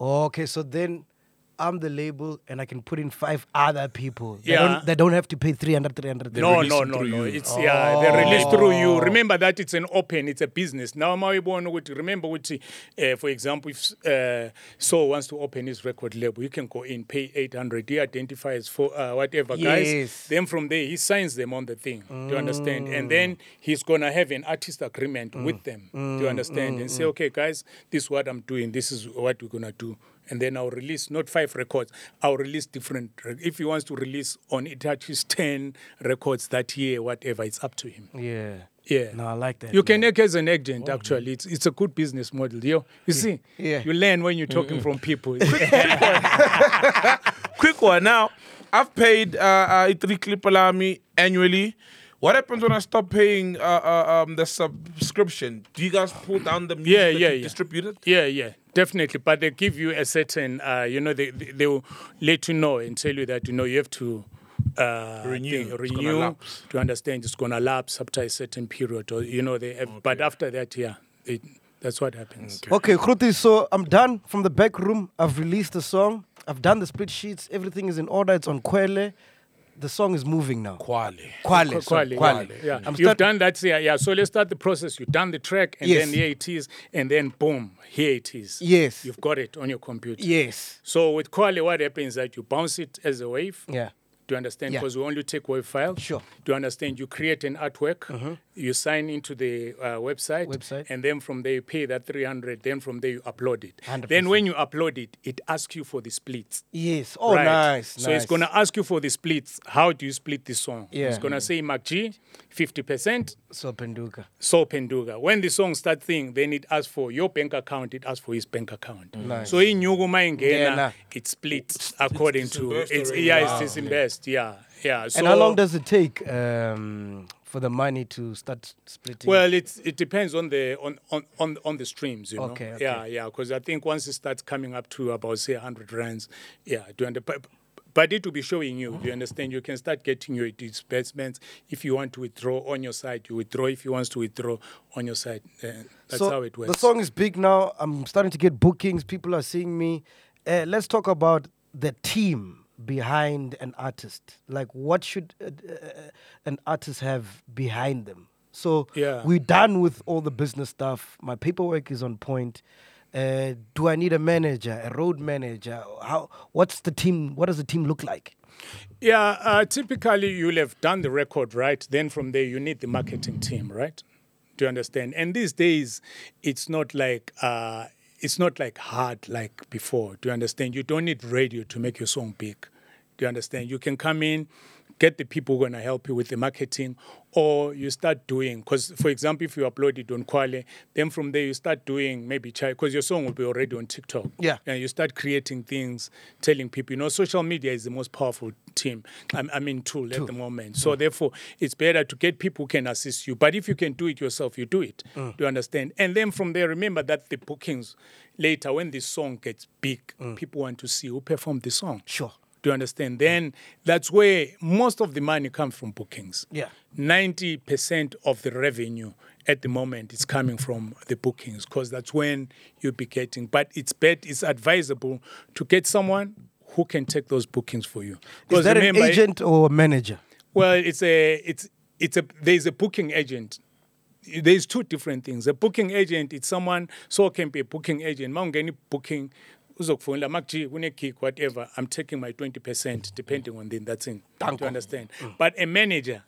Okay, so then I'm the label and I can put in five other people. They, Yeah. don't, they don't have to pay 300, 300. They no no no no. you. it's yeah they release through you. Remember that it's an open it's a business. Now remember uh, for example if uh, so wants to open his record label you can go in pay 800 he identifies for uh, whatever Yes. guys then from there he signs them on the thing. Do you understand? And then he's gonna have an artist agreement with them. Do you understand? And say okay guys this is what i'm doing. This is what we're gonna do and then I'll release not five records. I'll release different. If he wants to release on Itachi's ten records that year, whatever, it's up to him. Yeah. Yeah. No, I like that. You can act as an agent. Actually, it's it's a good business model. You you see, Yeah. you learn when you're talking from people. Quick one now. I've paid uh, uh, three Clipalami annually. What happens when I stop paying uh, uh, um, the subscription? Do you guys pull down the music Yeah, yeah, yeah. distribute it? Yeah, yeah, definitely. But they give you a certain, uh, you know, they, they they will let you know and tell you that you know you have to uh, Renew. thing- gonna renew to understand it's gonna lapse after a certain period, or you know they. Have, But after that, yeah, it, that's what happens. Okay, Kruti, so I'm done from the back room. I've released the song. I've done the split sheets. Everything is in order. It's on Khwale. The song is moving now. Quali. Kwale. sorry, Quali, Kwale. Yeah, I'm you've done that. Yeah, yeah. So let's start the process. You've done the track, and Yes. then here it is, and then boom, here it is. Yes. You've got it on your computer. Yes. So with Quali, what happens is that you bounce it as a wave. Yeah. Do you understand? Yeah. Because we only take wave files. Sure. Do you understand? You create an artwork. Mm-hmm. You sign into the uh, website. Website. And then from there you pay that 300. Then from there you upload it. 100%. Then when you upload it, it asks you for the splits. Yes. Oh, Right. nice. So nice. it's gonna ask you for the splits. How do you split this song? Yeah. It's gonna say Mac G, fifty percent, So Penduka. so Penduga. When the song starts thing, then it asks for your bank account. It asks for his bank account. Nice. So in Nyugu Maingena, Ngena. it splits according to it's yeah, Wow. it's disinvest. Yeah, yeah. So and how long does it take um, for the money to start splitting? Well, it's it depends on the on on on, on the streams, you know. Okay, okay. Yeah, yeah. Because I think once it starts coming up to about say hundred rands, yeah. Do you under, but, but it will be showing you. Do you understand? You can start getting your disbursements if you want to withdraw on your side. You withdraw if you want to withdraw on your side. Uh, that's so how it works. The song is big now. I'm starting to get bookings. People are seeing me. Uh, let's talk about the team behind an artist. Like, what should uh, uh, an artist have behind them? So Yeah. we're done with all the business stuff. My paperwork is on point. Uh, do I need a manager, a road manager? How? What's the team? What does the team look like? Yeah, uh, typically you'll have done the record, right? Then from there you need the marketing team, right? Do you understand? And these days, it's not like uh, it's not like hard like before. Do you understand? You don't need radio to make your song big. Do you understand? You can come in, get the people who are gonna help you with the marketing, or you start doing. Because for example, if you upload it on Khwale, then from there you start doing maybe because your song will be already on TikTok. Yeah. And you start creating things, telling people, you know, social media is the most powerful team, I, I mean, tool, at the moment. So therefore, it's better to get people who can assist you. But if you can do it yourself, you do it. Mm. Do you understand? And then from there, remember that the bookings later, when this song gets big, mm. people want to see who performed the song. Sure. Do you understand? Then that's where most of the money comes from bookings. Yeah. 90% of the revenue at the moment is coming from the bookings because that's when you'll be getting. But it's bet it's advisable to get someone who can take those bookings for you. Is that an agent or a manager? Well, it's a it's it's a there's a booking agent. There's two different things. A booking agent, it's someone so can be a booking agent. Mawungena booking uzokufonela makji kune gig whatever. I'm taking my 20% depending on the that's in. Do you understand? But a manager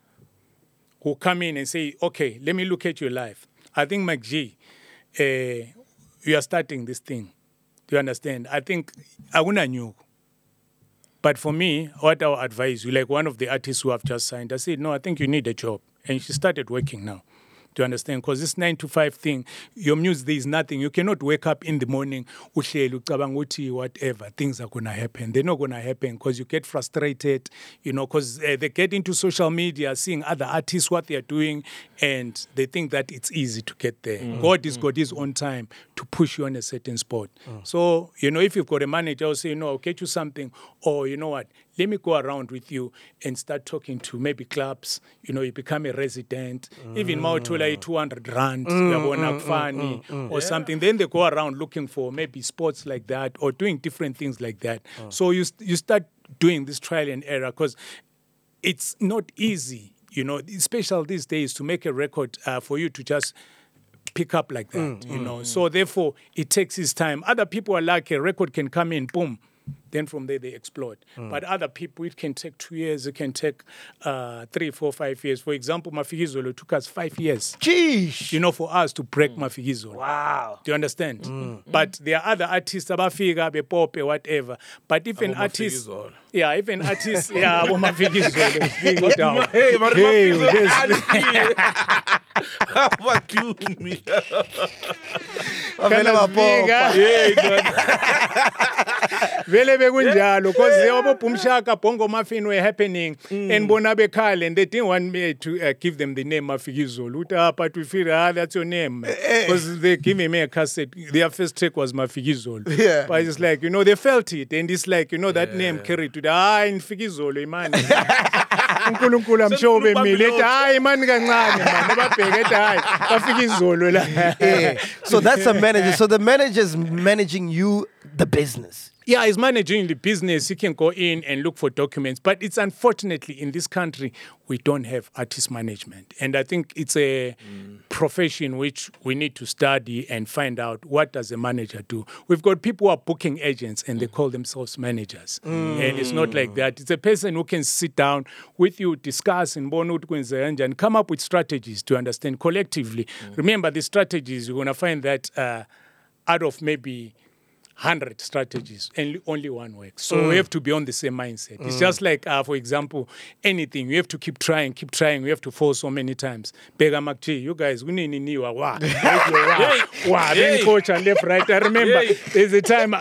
who come in and say, okay, let me look at your life. I think MacG, uh, you are starting this thing. Do you understand? I think akuna nyuku. But for me, what I would advise you, like one of the artists who have just signed, I said, no, I think you need a job. And she started working now. Do you understand? Because this nine to five thing, your music, there is nothing. You cannot wake up in the morning, uhleli, ucabanga ukuthi whatever, things are going to happen. They're not going to happen because you get frustrated, you know, because uh, eh, they get into social media, seeing other artists, what they are doing, and they think that it's easy to get there. Mm. God is mm. got his own time to push you on a certain spot. Mm. So, you know, if you've got a manager who say, no, I'll get you something, or you know what, let me go around with you and start talking to maybe clubs. You know, you become a resident. Even Mautula, mm. 200 rand, mm, uyabona mm, akufani, or something. Then they go around looking for maybe sports like that or doing different things like that. So you, you start doing this trial and error because it's not easy, you know, especially these days to make a record uh, for you to just pick up like that, you know. So therefore, it takes its time. Other people are like a record can come in, boom. Then from there they explode. Mm. But other people, it can take two years. It can take uh, three, four, five years. For example, Mafikizolo took us five years, Jeez. you know, for us to break Mafikizolo. Wow. Do you understand? Mm. But there are other artists, abafika, bepope, whatever. But if an artist, yeah, if an artist, yeah, abo Mafikizolo, befika down. Hey, maar Hey, hey, this- Fuck you, me. Bavele Kana bapopa. zifika. Hey, God. vele bekunjalo bumshaka Bongo Maffin were happening. And bona bekhale and they didn't want me to uh, give them the name mafikizolo uthi ah but we feel ah that's your name. Because they give me a cassette. Their first track was mafikizolo Yeah. but it's like you know they felt it and it's like you know that name carried to the ah imani. Unkulunkulu amsho bemile ethi hayi mani kancane mani babheke ethi hayi bafika izolo la. So that's a manager. So the manager's managing you, the business. Yeah, he's managing the business. He can go in and look for documents. But it's unfortunately in this country, we don't have artist management. And I think it's a profession which we need to study and find out what does a manager do. We've got people who are booking agents and they call themselves managers. And it's not like that. It's a person who can sit down with you, discuss and and come up with strategies to understand collectively. Remember the strategies, you're going to find that uh, out of maybe 100 strategies and only one works. So we have to be on the same mindset. It's just like uh, for example anything you have to keep trying keep trying. We have to fall so many times. Bega makji you guys kunini niwa wa wa wa then coach and left right. I remember there's a time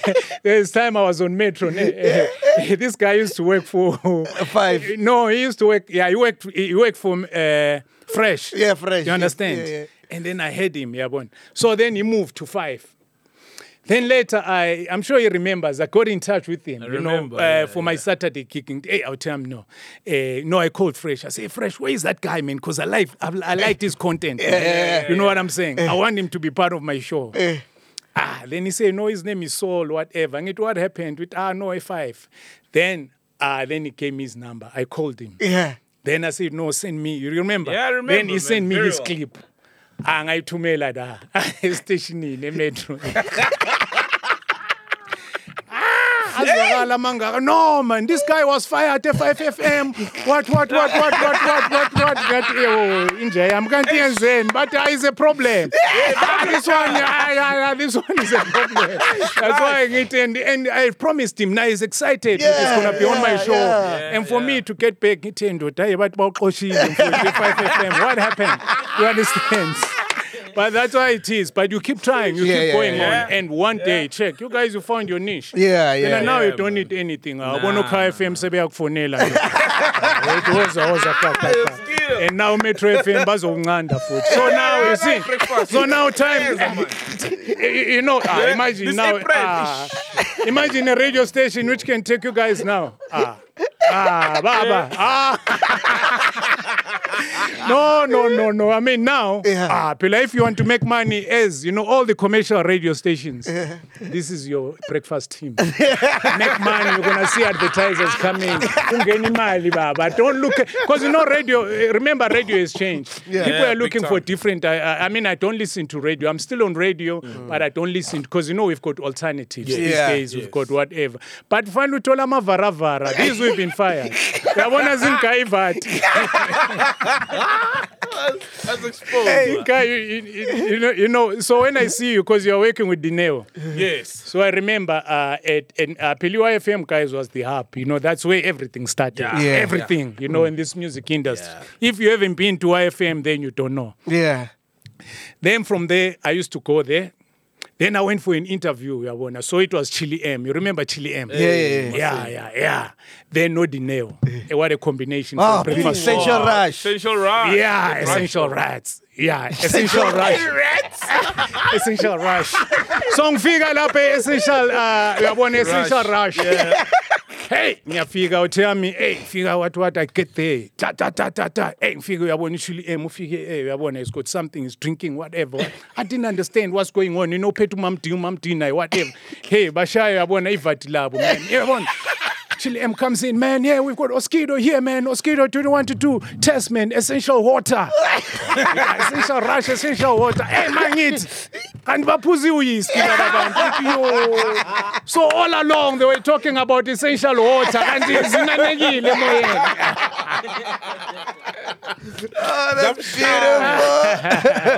there's a time i was on metro this guy used to work for Five. no he used to work yeah he worked he worked for uh, fresh. Yeah, Fresh, you understand? Yeah, yeah. and then I had him, yeah, bon. So then he moved to five. Then later, I I'm sure he remembers. I got in touch with him, you remember, know, uh, yeah, for my Saturday kicking. Hey, I'll tell him no. Uh, no, I called Fresh. I say, Fresh, where is that guy, man? Because I like I, I like his content. you know what I'm saying? I want him to be part of my show. Ah, then he said, no, his name is Saul, whatever. And it what happened with ah no A5. Then ah then he gave me his number. I called him. Yeah. Then I said, no, send me. You remember? Yeah, I Then remember, he sent man, me very his well. clip. Ah, ngayithumela da estationini emetro. azwakala mangaka no man this guy was fired at 5 fm what what what what what what what what? Ngathi ewo inje yami kanti yenzeni but ah, is a problem. Ah, this one yeah, yeah, yeah, this one is a problem. That's why ngithi and, and i promised him now he's excited yeah, he's going to be on my show. yeah. and for me to get back ngithi ndoda hayi bathi bawuxoshile mfowethu, 5 fm what happened? You understand But that's why it is. But you keep trying, you Yeah, keep yeah, going yeah. on, and one day, check. You guys, you found your niche. Yeah, Then yeah. now yeah, you don't need anything. Uh, Bono Kaya FM sebeyakufonela. It was was a pa, pa, pa. And now Metro FM bazonqanda futhi. So now you see. So now time you you know, ah, imagine now April. ah, imagine a radio station which can take you guys now. Ah. Ah, baba. Ah. No, no, no, no. I mean, now, Yeah. ah, Pila, if you want to make money, as you know, all the commercial radio stations, this is your breakfast team. make money, you're gonna see advertisers coming. Ungeni imali, baba. Don't look because you know radio. eh, Remember, radio has changed. People Yeah, are looking for different. I, I, I mean, I don't listen to radio. I'm still on radio, but I don't listen because you know we've got alternatives these Yeah. days. We've got whatever. But find utola mavaravara. These we've been fired. Yabona zingayivati. That's exposed. Guy, you, you, you- you know, you know. So when I see you, because you're working with Dineo, Yes. so I remember uh, at, at uh, Peliwa FM guys was the hub. You know, that's where everything started. Yeah. Yeah. Everything, you know, in this music industry. If you haven't been to YFM, then you don't know. Yeah. Then from there, I used to go there. Then I went for an interview, yabona. So it was Chili M. You remember Chili M? Yeah, yeah, yeah. Yeah, yeah, yeah. Then no Dineo. Eh, What a combination. Oh, for breakfast. Essential Rush. Essential Rush. Yeah, The essential Rush. rats. Yeah, essential rush. essential rush. So ngifika lapha essential uh uyabona essential rush. Hey, ngiyafika utell me, hey, fika what what I get there. Ta ta ta ta ta. Hey, ngifika uyabona ushili em ufike hey uyabona it's got something is drinking whatever. I didn't understand what's going on. You know phethe umamdi umamdi naye whatever. Hey, bashaya uyabona ivati labo man. Chili M comes in, man. Yeah, we've got Oskido here, man. Oskido 21 to 2. Test, man. Essential water. Yeah, essential rush, essential water. Hey, man, it. And baphuzi uyisi labantu. Yo. So all along they were talking about essential water and zinanekile emoyeni. That's beautiful.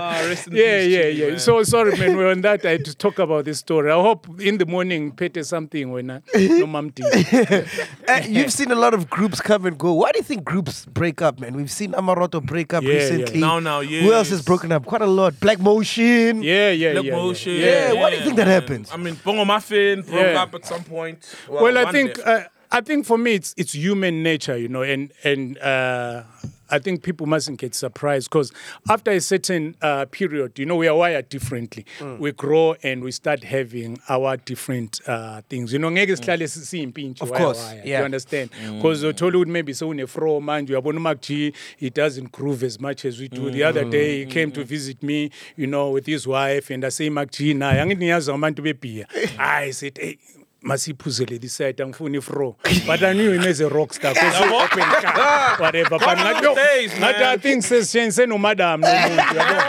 Ah, Yeah, yeah, yeah. man. So sorry, man. We're on that. I had to talk about this story. I hope in the morning, Pete something when I no mamti. Uh, you've seen a lot of groups come and go. Why do you think groups break up, man? We've seen Amaroto break up Yeah, yeah. recently. Now, now, yeah. Who else has broken up? Quite a lot. Black Motion. Yeah, yeah, Black yeah. Motion. Yeah. Yeah, why do you think that happens? I mean, Bongo Maffin broke Yeah. up at some point. well i think uh, i think for me it's it's human nature you know and and uh I think people mustn't get surprised because after a certain uh, period, you know, we are wired differently. Mm. We grow and we start having our different uh, things. You know, ngeke sihlale siyimpintshi Mm. Of course, wire. yeah. You understand? Because uthola ukuthi maybe sewune-fro manje uyabona uMac G, he doesn't groove as much as we do. The other Mm. day he came to visit me, you know, with his wife and I say Mac G naye angithi niyazi abantu bebhiya. I said, hey, masiyiphuzele this side angifuni ifro but i knew him as a rock star 'cause he open car whatever but ngathi ngathi i think sesitshengiswe nomadam nomuntu yabo.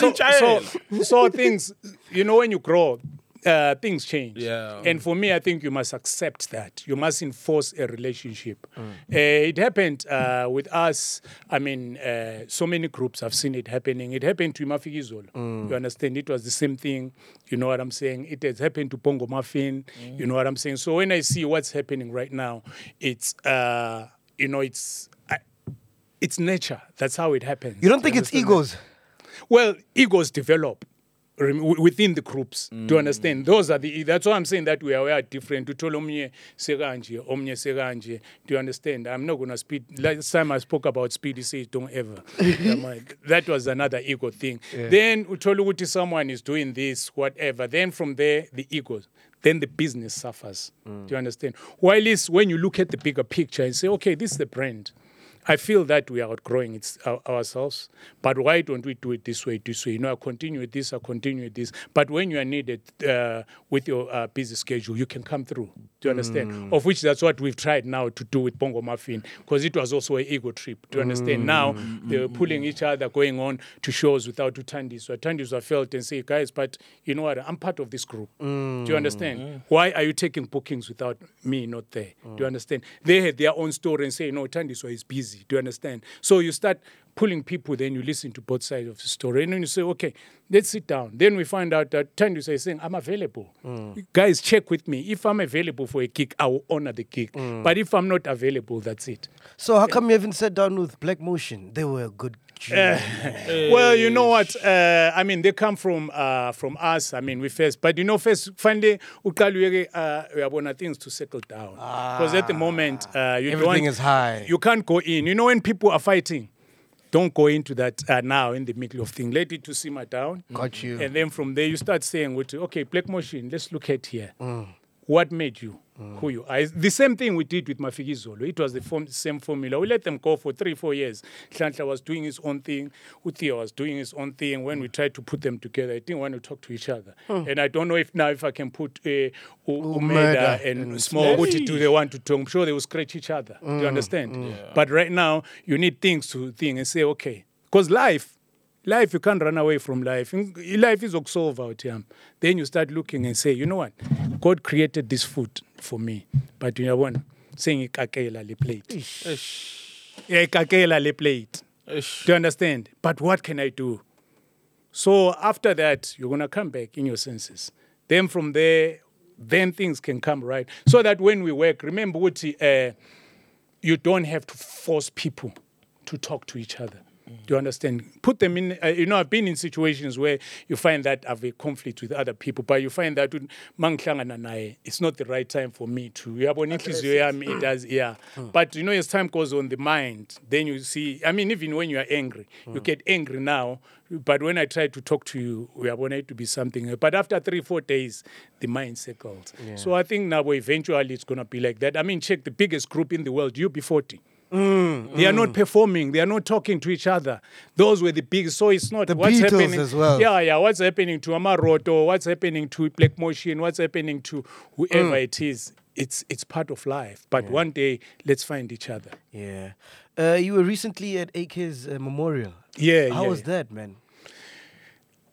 So, so, so things you know when you grow uh, things change. Yeah. And for me, I think you must accept that. You must enforce a relationship. Mm. Uh, it happened uh, with us. I mean, uh, so many groups have seen it happening. It happened to iMafikizolo. Mm. You understand? It was the same thing. You know what I'm saying? It has happened to Bongo Maffin. Mm. You know what I'm saying? So when I see what's happening right now, it's, uh, you know, it's. It's nature. That's how it happens. You don't think it's understand? egos? Well, egos develop within the groups. Do you mm. understand? Those are the. That's why I'm saying that we are, we are different. Uthola omnye sekanje, omnye sekanje. Do you understand? I'm not gonna speed. Last time I spoke about speed, he says don't ever. That was another ego thing. Then uthola ukuthi someone is doing this, whatever. Then from there, the ego Then the business suffers. Mm. Do you understand? While it's when you look at the bigger picture and say, okay, this is the brand. I feel that we are outgrowing it our, ourselves, but why don't we do it this way, this way? You know, I continue with this, I continue with this. But when you are needed uh, with your uh, busy schedule, you can come through. Do you understand? Mm. Of which that's what we've tried now to do with Bongo Maffin, because it was also an ego trip. Do you understand? Mm. Now mm. they're pulling each other, going on to shows without Utandis. So Utandis were felt and say, guys, but you know what? I'm part of this group. Do you understand? Why are you taking bookings without me not there? Do you understand? They had their own story and say, no, Tandiswa is busy. Do you understand? So you start pulling people, then you listen to both sides of the story. And then you say, okay, let's sit down. Then we find out that Tandiswa is saying, I'm available. Guys, check with me. If I'm available for a gig, I will honor the gig. But if I'm not available, that's it. So how come you haven't sat down with Black Motion? They were a good. Duo. Well, you know what? Uh, I mean, they come from uh, from us. I mean, we first, but you know, first finally, uqale uh, uyabona things to settle down because at the moment, uh, you Everything is high. You can't go in. You know, when people are fighting, don't go into that uh, now in the middle of things. Let it to simmer down. Got you. And then from there, you start saying, "Okay, Black Motion. Let's look at here. Mm. What made you?" Who you are. The same thing we did with Mafikizolo. It was the form, same formula. We let them go for three, four years. Hlanhla was doing his own thing. Uthia was doing his own thing. When we tried to put them together, I didn't want to talk to each other. Hmm. And I don't know if now if I can put uh, U- Umeda Umeda and, and Small Uti to the one to talk. I'm sure they will scratch each other. Do you hmm. understand? Hmm. But right now, you need things to think and say, okay, because life, life you can't run away from life. Life is solve out here. Then you start looking and say, you know what? God created this food for me, but you know what? Saying ikakela le plate. Yeah, ikakela le plate. Do you understand? But what can I do? So after that, you're gonna come back in your senses. Then from there, then things can come right. So that when we work, remember what uh, you don't have to force people to talk to each other. Do you understand? Put them in. Uh, you know, I've been in situations where you find that I've a conflict with other people, but you find that with mangihlangana naye, it's not the right time for me to. Uyabona inhliziyo yami it does, hmm. yeah. Hmm. But you know, as time goes on, the mind, then you see. I mean, even when you are angry, you hmm. get angry now. But when I try to talk to you, we are wanting to be something. But after three, four days, the mind settles. So I think now eventually it's going to be like that. I mean, check the biggest group in the world, UB40. They are not performing. They are not talking to each other. Those were the big. So it's not The what's Beatles happening. as well. Yeah, yeah. What's happening to Amaroto? What's happening to Black Motion? What's happening to whoever it is? It's it's part of life. But one day, let's find each other. Yeah. Uh, you were recently at AKA's uh, memorial. Yeah, How yeah, was yeah. that, man?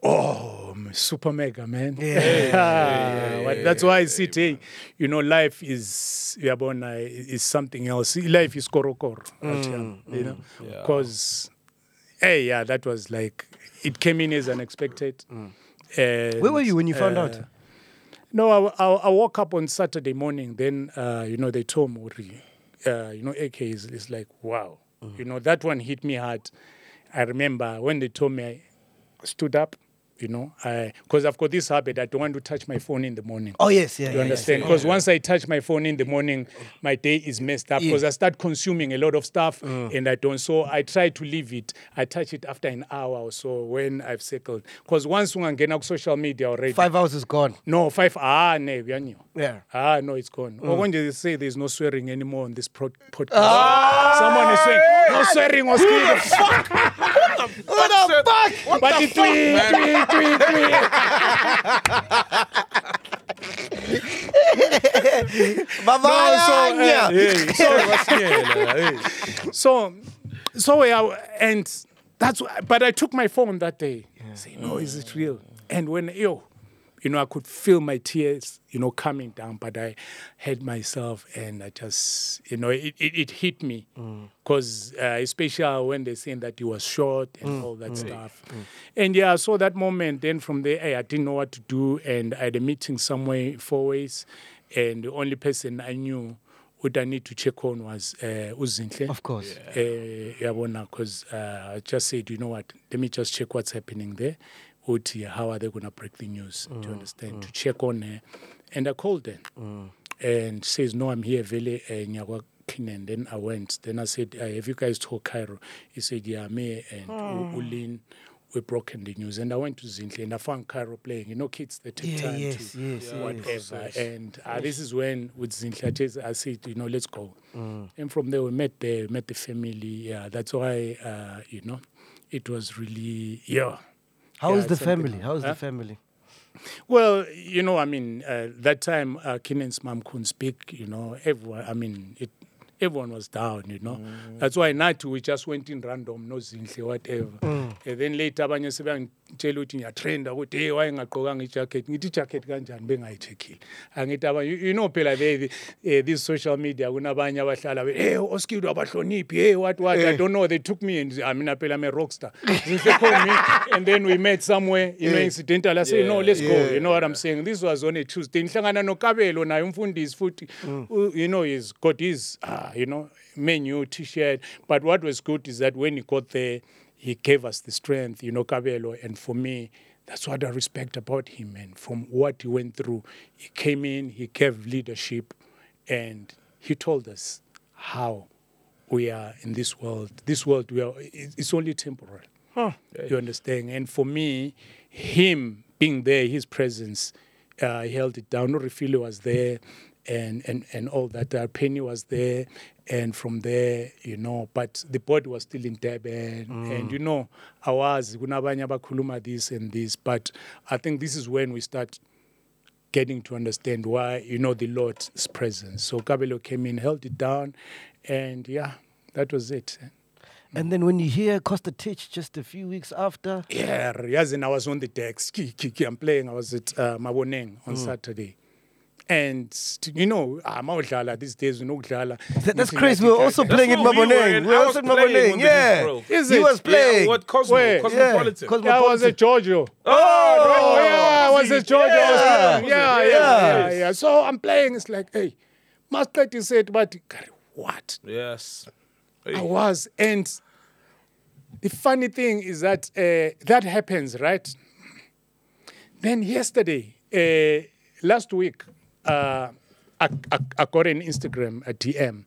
Oh, super mega, man. Yeah. But that's why I see, hey, you know, life is yabona is something else. Life is korokoro, Mm, you know, because hey, yeah, that was like it came in as unexpected. Mm. Where were you when you found out? uh, No, I, I, I woke up on Saturday morning. Then, uh, you know, they told me, uh, you know, AKA is, is like, wow. Mm. You know, that one hit me hard. I remember when they told me, I stood up, you know, because I've got this habit, I don't want to touch my phone in the morning. Oh yes, yeah. You yeah, understand? Because once I touch my phone in the morning, my day is messed up Yeah. because I start consuming a lot of stuff and I don't. So I try to leave it. I touch it after an hour or so when I've circled. Because once get on social media already. Five hours is gone. No, five. Ah, no, we are new. Yeah. Ah, no, it's gone. Or when they say there's no swearing anymore on this pro- podcast. Ah! Someone is saying, no swearing was killed. What the fuck? But the tweet, tweet, tweet, tweet. Babaya. So, so yeah, and that's but I took my phone that day. Say, no, is it real? And when yo, you know, I could feel my tears, you know, coming down, but I had myself, and I just, you know, it, it, it hit me, because uh, especially when they saying that he was shot and all that stuff, and yeah, I saw that moment. Then from there, hey, I didn't know what to do, and I had a meeting somewhere four ways, and the only person I knew what I need to check on was uh, Uzinhle. Of course. Yeah, yabona, because uh, I just said, you know what, let me just check what's happening there. How are they going to break the news? Do you understand? To check on her. And I called her. And says, no, I'm here, Vele, uh, Nyakwa Kinen. Then I went. Then I said, uh, have you guys told Kairo? He said, yeah, me and U- Ulin, we broken the news. And I went to Zinhle and I found Kairo playing. You know, kids, they take Yeah, time yes, to yes, yes. whatever. And uh, this is when with Zinhle, I just- I said, you know, let's go. Mm. And from there, we met the met the family. Yeah, that's why, uh, you know, it was really yeah. How is the family? How is Huh? the family? Well, you know, I mean, uh, that time uh, Kiernan's mom couldn't speak. You know, everyone. I mean, it. Everyone was down, you know. That's why night we just went in random, no zinhle, whatever. And then later abanye sebangitshela ukuthi ngiyatrenda ukuthi hey waye ngagqokanga ijacket. Ngithi ijacket kanjani? Bengayicheckile angithi abanye you- know phela the eh, this social media kunabanye abahlala be hey oskid abahloniphi? Hey what what? I don't know they took me and ah, i mean phela i'm a rock star. Zinhle called me and then we met somewhere you know incidental i said no let's go. you know what i'm saying? This was on a tuesday. Ngihlangana nokabelo naye umfundisi futhi mm. u- you know he's got his ah, you know menu t-shirt. But what was good is that when he got there he gave us the strength you know kabelo. And for me that's what i respect about him. And from what he went through he came in he gave leadership and he told us how we are in this world. This world we are it's only temporal. You understand? And for me, him being there, his presence, uh, he held it down. Urifili was there, and and and all that. Uh, Penny was there, and from there, you know. But the body was still in Durban, and you know, I was abakhuluma this and this. But I think this is when we start getting to understand why you know the Lord's presence. So Kabelo came in, held it down, and yeah, that was it. And then when you hear Costa Titch just a few weeks after, Yeah, yes, and I was on the decks. I'm playing. I was at uh, Maboneng on Saturday. And you know, I'm out these days, you know, That- That's crazy. We were also That's playing in what we Maboneng. We were also in Maboneng. Yeah. disc, bro. Is He was playing. Yeah, what Cosmo? Where? Cosmopolitan. Yeah, Yeah, I was at Giorgio. Oh, yeah, I was at Giorgio. Yeah. Yeah, yeah, Yeah. yeah, yeah. So I'm playing. It's like, hey, Master T said, but what? Yes. I was. And the funny thing is that uh, that happens, right? Then yesterday, uh, last week, uh, I, I, I got an Instagram, a DM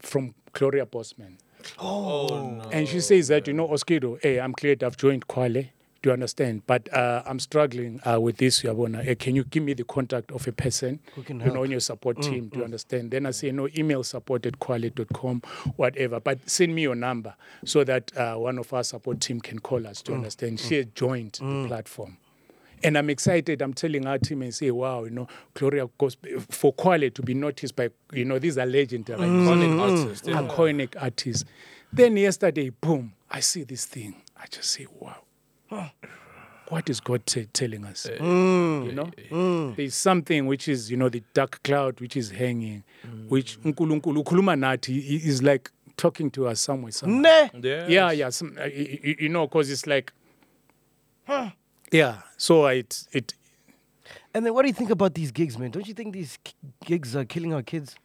from Gloria Bosman. Oh, And she says that, you know, Oskido, hey, I'm cleared, I've joined Khwale. Do you understand? But uh, I'm struggling uh, with this, Yabona. Uh, can you give me the contact of a person, can you know, on your support team? Do you understand? Then I say, no, email support at kwale.com, whatever. But send me your number so that uh, one of our support team can call us. Do you understand? She has joined the platform. And I'm excited. I'm telling our team and say, wow, you know, Gloria goes for Khwale to be noticed by, you know, these are legendary Iconic mm. artist. Mm. Yeah. iconic artist. Then yesterday, boom, I see this thing. I just say, wow. What is God t- telling us? Eh, you eh, know, eh, mm. there's something which is, you know, the dark cloud which is hanging, which Nkulunkulu ukhuluma nathi, he is like talking to us somewhere. somewhere. Yes. Yeah, yeah. Some, uh, you, you- you know, because it's like, yeah. So it it And then what do you think about these gigs, man? Don't you think these k- gigs are killing our kids?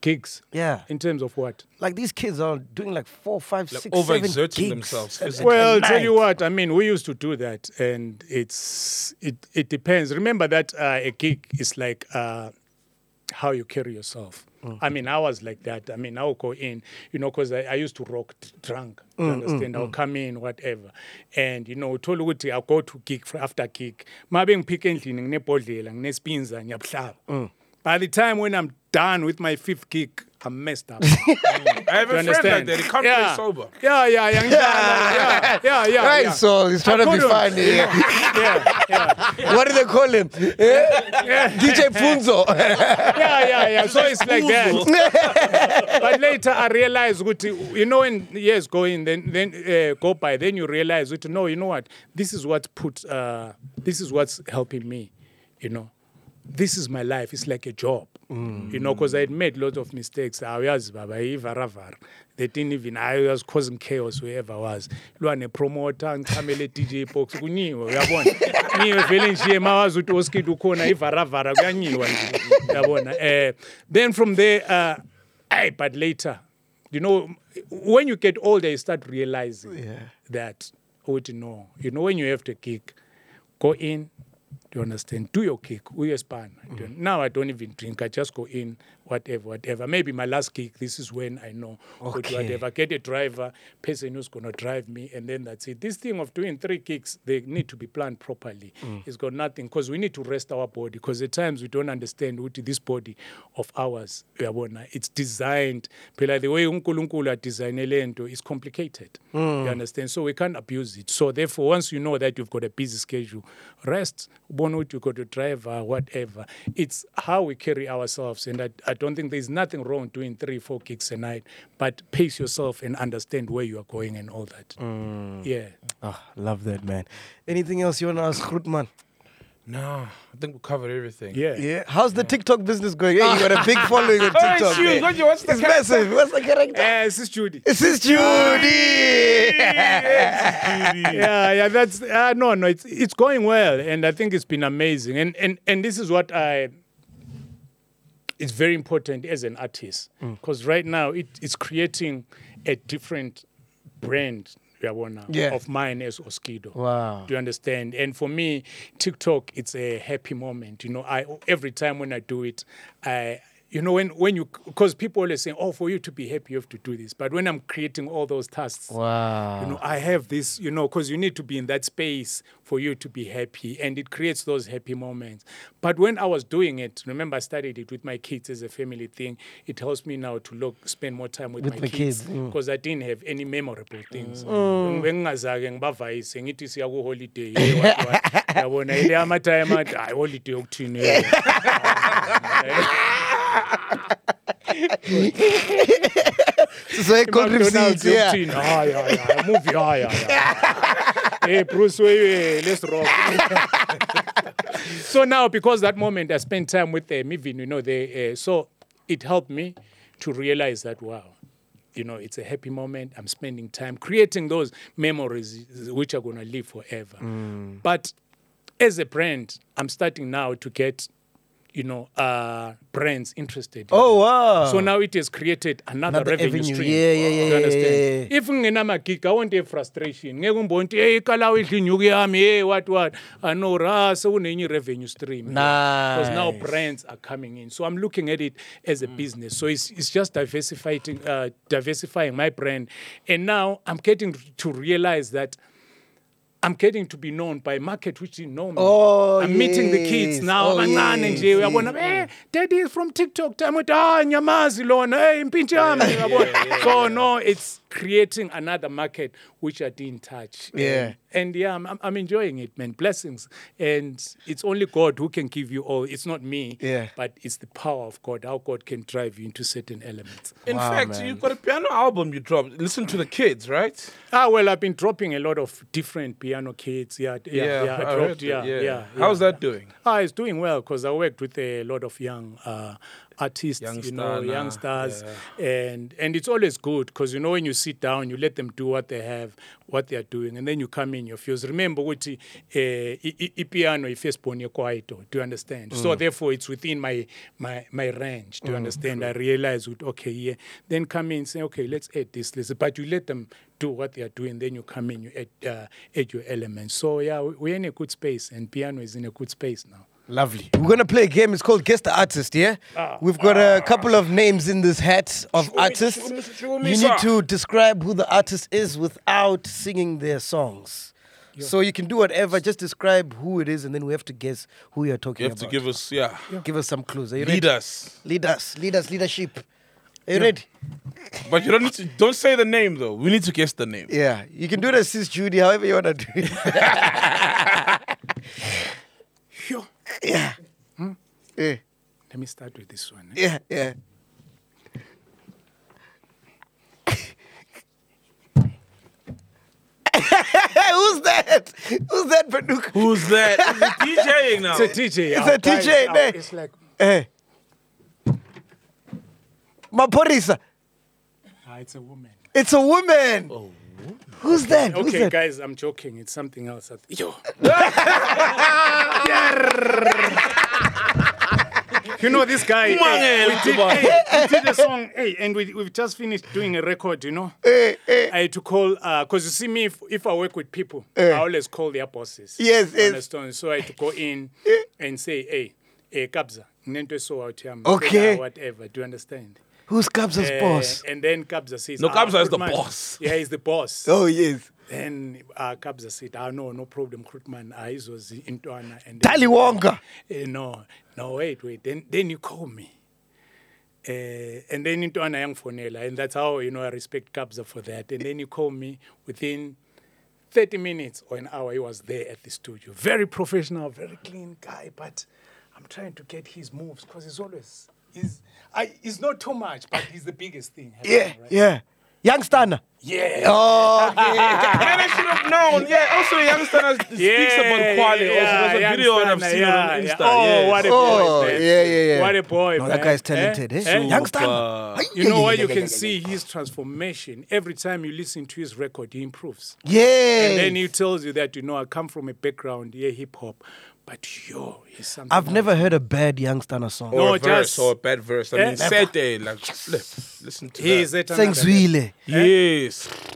gigs Yeah. in terms of what? Like these kids are doing like four, five, Like six, seven overexerting gigs themselves at- physically. Well, at tell you night. what, I mean, we used to do that, and it's it it depends. Remember that uh, a gig is like uh, how you carry yourself. I mean, I was like that. I mean, I would go in, you know, because I, I used to rock t- drunk. You mm, understand? Mm, I'll mm. come in, whatever, and you know, thola ukuthi I'll go to gig after gig. Mabe ngiphike endlini nginebhodlela, nginespinza, ngiyabuhlaba. By the time when I'm done with my fifth gig, I'm messed up. I have You a friend like that. He can't yeah. play sober. Yeah, yeah, yeah, yeah, yeah, yeah. Right, yeah. so he's trying I to be funny. you know, yeah, yeah, What do they call him? Eh? DJ Punzo. yeah, yeah, yeah. So it's like that. but later I realized, ukuthi, you know, when years go in, then then uh, go by, then you realize, ukuthi, no, you know what? This is what put, uh, this is what's helping me, you know. This is my life. It's like a job, you know, because I had made lots of mistakes. I was baba ivaravar. They didn't even. I was causing chaos wherever I was. Lwane promoter ngichamele DJ box kunyiwe uyabona. Ngiwe vele nje mawazi ukuthi oskid ukhona ivaravara kuyanyiwa nje. Uyabona. Eh then from there uh hey but later you know when you get older you start realizing that oh no you know when you have to kick go in do you understand? Do your kick, uyespan. Mm. Now I don't even drink. I just go in, whatever, whatever. Maybe my last kick, this is when I know. Okay. whatever. Get a driver, person who's gonna drive me, and then that's it. This thing of doing three kicks, they need to be planned properly. Mm. It's got nothing because we need to rest our body. Because at times we don't understand what this body of ours, it's designed. Phela the way uNkulunkulu designed lento is complicated. Mm. You understand? So we can't abuse it. So therefore, once you know that you've got a busy schedule, rest. Ukuthi you got a driver, whatever. It's how we carry ourselves, and I, I don't think there's nothing wrong doing three, four gigs a night, but pace yourself and understand where you are going and all that. Yeah. Oh, love that, man. Anything else you want to ask Grootman? No, I think we covered everything. Yeah. Yeah. How's the TikTok business going? Hey, you got a big following on TikTok. shoot, man. what you- what's the it's character? massive. What's the character? Uh, this is Judy. This is Judy. yeah, yeah, that's uh, no, no. It's it's going well, and I think it's been amazing. And and and this is what I. It's very important as an artist mm. because right now it, it's creating a different brand. Yabona, Yeah. of mine as Oskido. Wow. Do you understand? And for me, TikTok, it's a happy moment. You know, I every time when I do it, I you know when when you because people always say, oh, for you to be happy, you have to do this. But when I'm creating all those tasks, Wow. you know, I have this, you know, because you need to be in that space for you to be happy, and it creates those happy moments. But when I was doing it, remember, I started it with my kids as a family thing. It helps me now to look, spend more time with, With my kids kids, mm. because I didn't have any memorable things. Bengingazake ngibavayise ngithi siya ku holiday yabona ile amatime athi hayi holiday yokuthini So, good McDonald's receipts, yeah. yokuthini hayi hayi hayi movie hayi hayi hey Bruce Wayne let's rock so now because that moment I spent time with them, even you know, they uh, so it helped me to realize that wow, you know, it's a happy moment. I'm spending time creating those memories which are gonna live forever. But as a brand, I'm starting now to get, you know, uh, brands interested. in Oh, it. wow. So now it has created another, Another revenue avenue. stream. Yeah, yeah, yeah, You yeah, understand? yeah, yeah. If nginamagig, I won't have frustration. Ngeke umbone ukuthi hey kala udla inyuku yami hey what what. I know ra sekunenye revenue stream. Because now brands are coming in. So I'm looking at it as a business. So it's it's just diversifying uh, diversifying my brand. And now I'm getting to realize that I'm getting to be known by a market which didn't know me. Oh, I'm meeting the kids yes. now. Oh, abancane yes, nje uyabona? yes, eh daddy is from TikTok. Time with ah nyamazi lona. Hey impintshi yami uyabona? so no it's creating another market which I didn't touch Yeah. and, and yeah I'm, I'm- I'm enjoying it man blessings and it's only God who can give you all it's not me Yeah. but it's the power of God how God can drive you into certain elements In Wow, fact, man. you've got a piano album you dropped. Listen to the kids, right? ah well I've been dropping a lot of different piano kits yeah yeah yeah, I heard dropped that, yeah, yeah How's that doing? Ah, it's doing well because I worked with a lot of young uh, artists, Young you know, star young stars, and and it's always good because you know when you sit down, you let them do what they have, what they are doing, and then you come in your fields. Remember, what uh, piano if born kwaito. Do you understand? So therefore, it's within my my my range. Do you understand? I realize, with, okay, yeah. Then come in, say, okay, let's add this, this, but you let them do what they are doing. Then you come in, you add uh, add your elements. So yeah, we- we're in a good space, and piano is in a good space now. Lovely. We're gonna play a game. It's called Guess the Artist. Yeah, Ah. we've got a couple of names in this hat of Show me- artists. show me- show me, You sir. need to describe who the artist is without singing their songs. So you can do whatever. Just describe who it is, and then we have to guess who you're talking about. You have to give us, yeah, give us some clues. Are you lead ready? us. Lead us. Lead us. Leadership. Are you ready? But you don't need to. Don't say the name though. We need to guess the name. Yeah. You can do the sis Judy, however you wanna do it. Phew. yeah. Yeah. Let me start with this one. eh? Yeah. Yeah. Who's that? Who's that, Paduka? Who's that? Is it DJing now? It's a DJ. It's I'll a try DJ, it out. It's like, Hey. Maphorisa. ah, it's a woman. It's a woman. Who's that? Who's Okay, that? guys, I'm joking. It's something else. I th- Yo. you know this guy. Hey, we, did, hey, we did a song. Hey, and we, we've just finished doing a record. You know. Eh, eh. I had to call because you see me if, if I work with people, I always call their bosses. Yes, You yes. Understand? So I had to go in and say, hey, hey, Kabza, nento so out here. Okay. Whatever. Do you understand? Who's Kabza's Eh, boss? And then Kabza says, No, "Ah, Kabza is the Grootman." boss. Yeah, he's the boss. Oh, yes. Then uh, Kabza said, ah, no, no problem, Grootman. Ah, izozi intwana. And then- Tali Wonga. Eh, no, no, wait, wait. Then, then you call me. Uh, and then into intwana yangifonela. And that's how, you know, I respect Kabza for that. And then you call me within 30 minutes or an hour, he was there at the studio. Very professional, very clean guy, but I'm trying to get his moves because he's always, he's, I, he's not too much, but he's the biggest thing. happening, Yeah, right? yeah. Young Stunna. Yeah. Oh, okay. Man, I should have known. Yeah. Also, youngster speaks about quality. also, there's a video and I've seen yeah, it on yeah. Oh, yes. what a Oh, boy, man. yeah, yeah, yeah. What a boy, No, man. that guy's talented, eh? Eh? Young Stunna. You know what? You can see his transformation. Every time you listen to his record, he improves. Yeah. And then he tells you that, you know, I come from a background, yeah, hip hop. But yo, he's something. I've never heard a bad Young Stunna song. Or No, a verse just- or a bad verse. I Eh? mean, Sete, like. Listen to He is that. at another Sengzwile. Yes.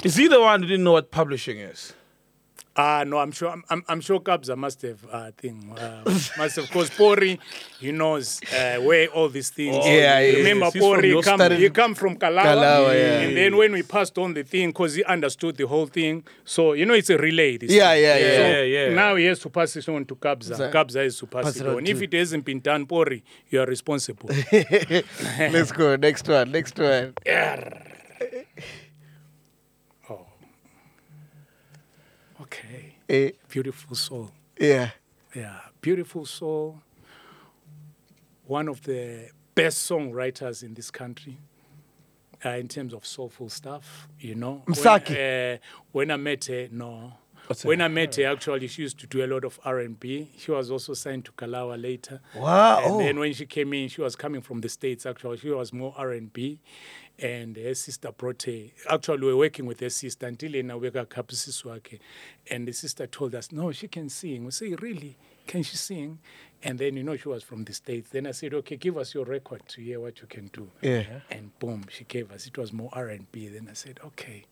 Is he the one who didn't know what publishing is? Ah, no, I'm sure. I'm, I'm, I'm sure Kabza must have uh, thing. Uh, must have, because Pori, he knows uh, where all these things. Oh, Yeah, yeah, Remember, yes. Pori, your come, study- he come from Kalawa, Kalawa, yeah. and then when we passed on the thing, because he understood the whole thing. So you know, it's a relay. This Yeah, thing. yeah, yeah. Yeah, yeah. Now he has to pass it on to Kabza. So- Kabza is to pass, Pass it it on on. If to- it hasn't been done, Pori, you are responsible. Let's go. Next one. Next one. oh. Okay. Eh, Beautiful soul. yeah. Yeah, beautiful soul. One of the best songwriters in this country. Uh, in terms of soulful stuff, you know. Msaki. When, uh, when I met her, no. when I met her, actually, she used to do a lot of R&B. She was also signed to Kalawa later. Wow. And Oh. then when she came in, she was coming from the States, actually. She was more R&B. And her sister brought her. Actually, we were working with her sister until yena weka kapsisi wakhe. And the sister told us, no, she can sing. We say, really? Can she sing? And then, you know, she was from the States. Then I said, okay, give us your record to hear what you can do. Yeah. And boom, she gave us. It was more R&B. Then I said, okay.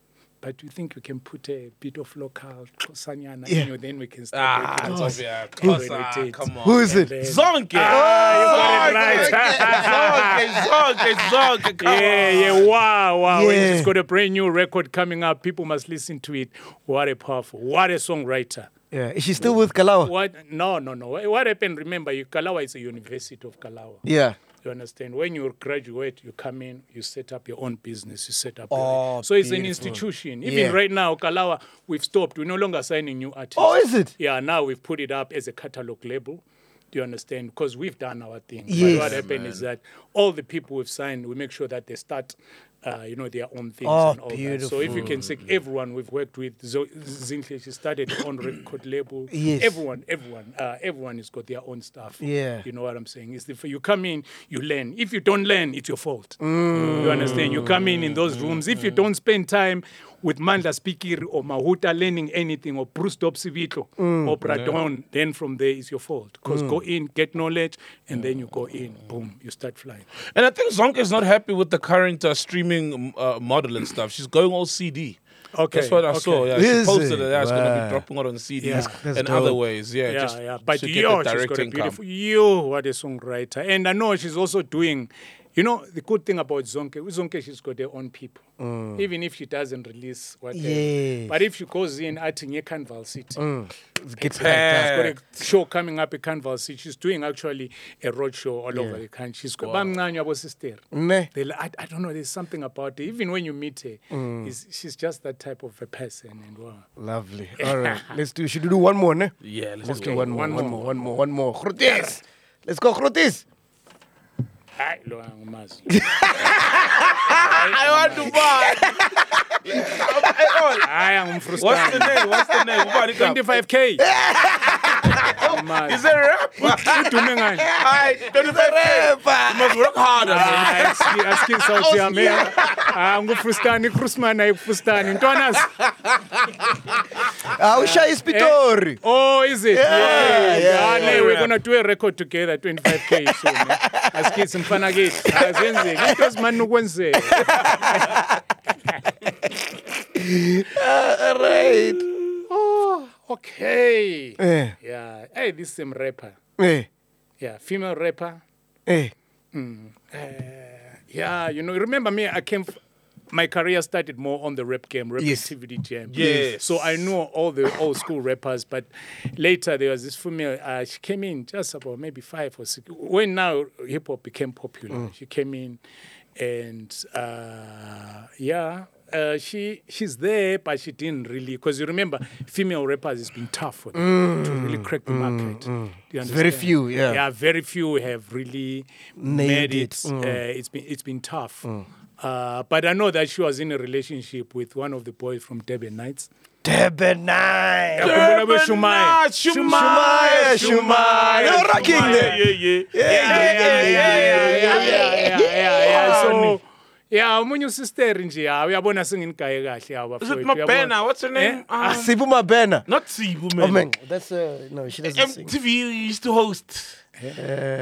But you think we can put a bit of local Kosanyana Yeah. in you, then we can start Ah, working on Sophia, some come on. Who is it? then- Zonke. Ah, you got it right. Zonke, Zonke, Zonke, come Yeah, on. yeah, wow, wow. And she's got a brand new record coming up. People must listen to it. What a powerful, what a songwriter. Yeah. Is she still with Kalawa? What? No, no, no. What happened? Remember, Kalawa is a university of Kalawa. Yeah. You understand? When you graduate, you come in, you set up your own business, you set up. Oh, so it's an beautiful. institution. Even Yeah. right now, Kalawa, we've stopped. We're no longer signing new artists. Oh, is it? Yeah, now we've put it up as a catalog label. Do you understand? Because we've done our thing. Yes. But what happened is that all the people we've signed, we make sure that they start, uh, you know, their own things Oh, and all that. So if you can take everyone we've worked with, Zinhle, she started on record label. Yes. Everyone, everyone, uh, everyone has got their own stuff. Yeah. You know what I'm saying? It's the, you come in, you learn. If you don't learn, it's your fault. You understand? You come in in those rooms. If you don't spend time with Mandla Spikiri or Mahoota learning anything or Bruce Dobsivito or Bra Don, then from there is your fault. Because go in, get knowledge, and then you go in, boom, you start flying. And I think Zonke is not happy with the current uh, streaming uh, model and stuff. She's going all CD. Okay, That's what I okay. saw. Yeah, Is she posted it? that it's going to be dropping out on CDs Yeah. That's and dope. other ways. Yeah, yeah, just yeah. But to get yo, the she's direct got a income. beautiful. Yo, what a songwriter! And I know she's also doing. You know the good thing about Zonke, with Zonke she's got her own people. Even if she doesn't release whatever, Yes. but if she goes in at Nye Carnival City, It gets She's packed. got a show coming up at Carnival City. She's doing actually a road show all over the country. She's got Bamncane yabo sister. Ne. They I, I don't know. There's something about her. Even when you meet her, Mm. is she's just that type of a person. And wow. Lovely. All right. Let's do. Should we do one more, ne? Yeah, let's Let's do do it. one more. one One more. more. One more. One more. Groetes. Let's go, Groetes. Hayi, lo angumazi. I want to buy. Hayi, What's the name? What's the name? Ubani Cup. 25k. Is it a rap? Udume ngani? Aye, 25K. You must work harder. man. Hayi, aski- aski South Yami. Ah, ngufrustani, Krusman ayikufrustani. Ntwanas. Ah, ushaya isipitori. Oh, is it? Yeah, yeah, Ah, yeah, ne, we're yeah. gonna do a record together 25k soon. eh? Asikithi mfana kithi. Azenzeki. Into ezimani ukwenzeka. All right. Oh, okay. Eh, Yeah. Hey, this is some rapper. eh, Yeah, female rapper. eh. Yeah, you know, remember me, I came, f- my career started more on the rap game, rap Yes. activity jam. Yes. So I know all the old school rappers, but later there was this female, uh, she came in just about maybe five or six. When now hip hop became popular, she came in and uh, yeah. Uh, she she's there, but she didn't really because you remember female rappers it's been tough for them to really crack the market. You It's very few, yeah. Yeah, very few have really Nailed made it. it. Uh, it's been it's been tough. Uh, but I know that she was in a relationship with one of the boys from Durban Nights. Durban Night. Yakhumbula beShumaya. Shumaya, Shumaya. You're rocking Yeah, there. yeah, yeah. Yeah, Yeah, yeah, yeah, yeah, yeah, yeah, yeah, yeah. Funny. So yeah, omunye usister nje ya uyabona senginigaye kahle yawa. Is it Mabena? What's her name? Ah, Uh, Sibu Mabena. not Sibu, Oh, man. man. That's, uh, no, she doesn't sing. MTV used to host.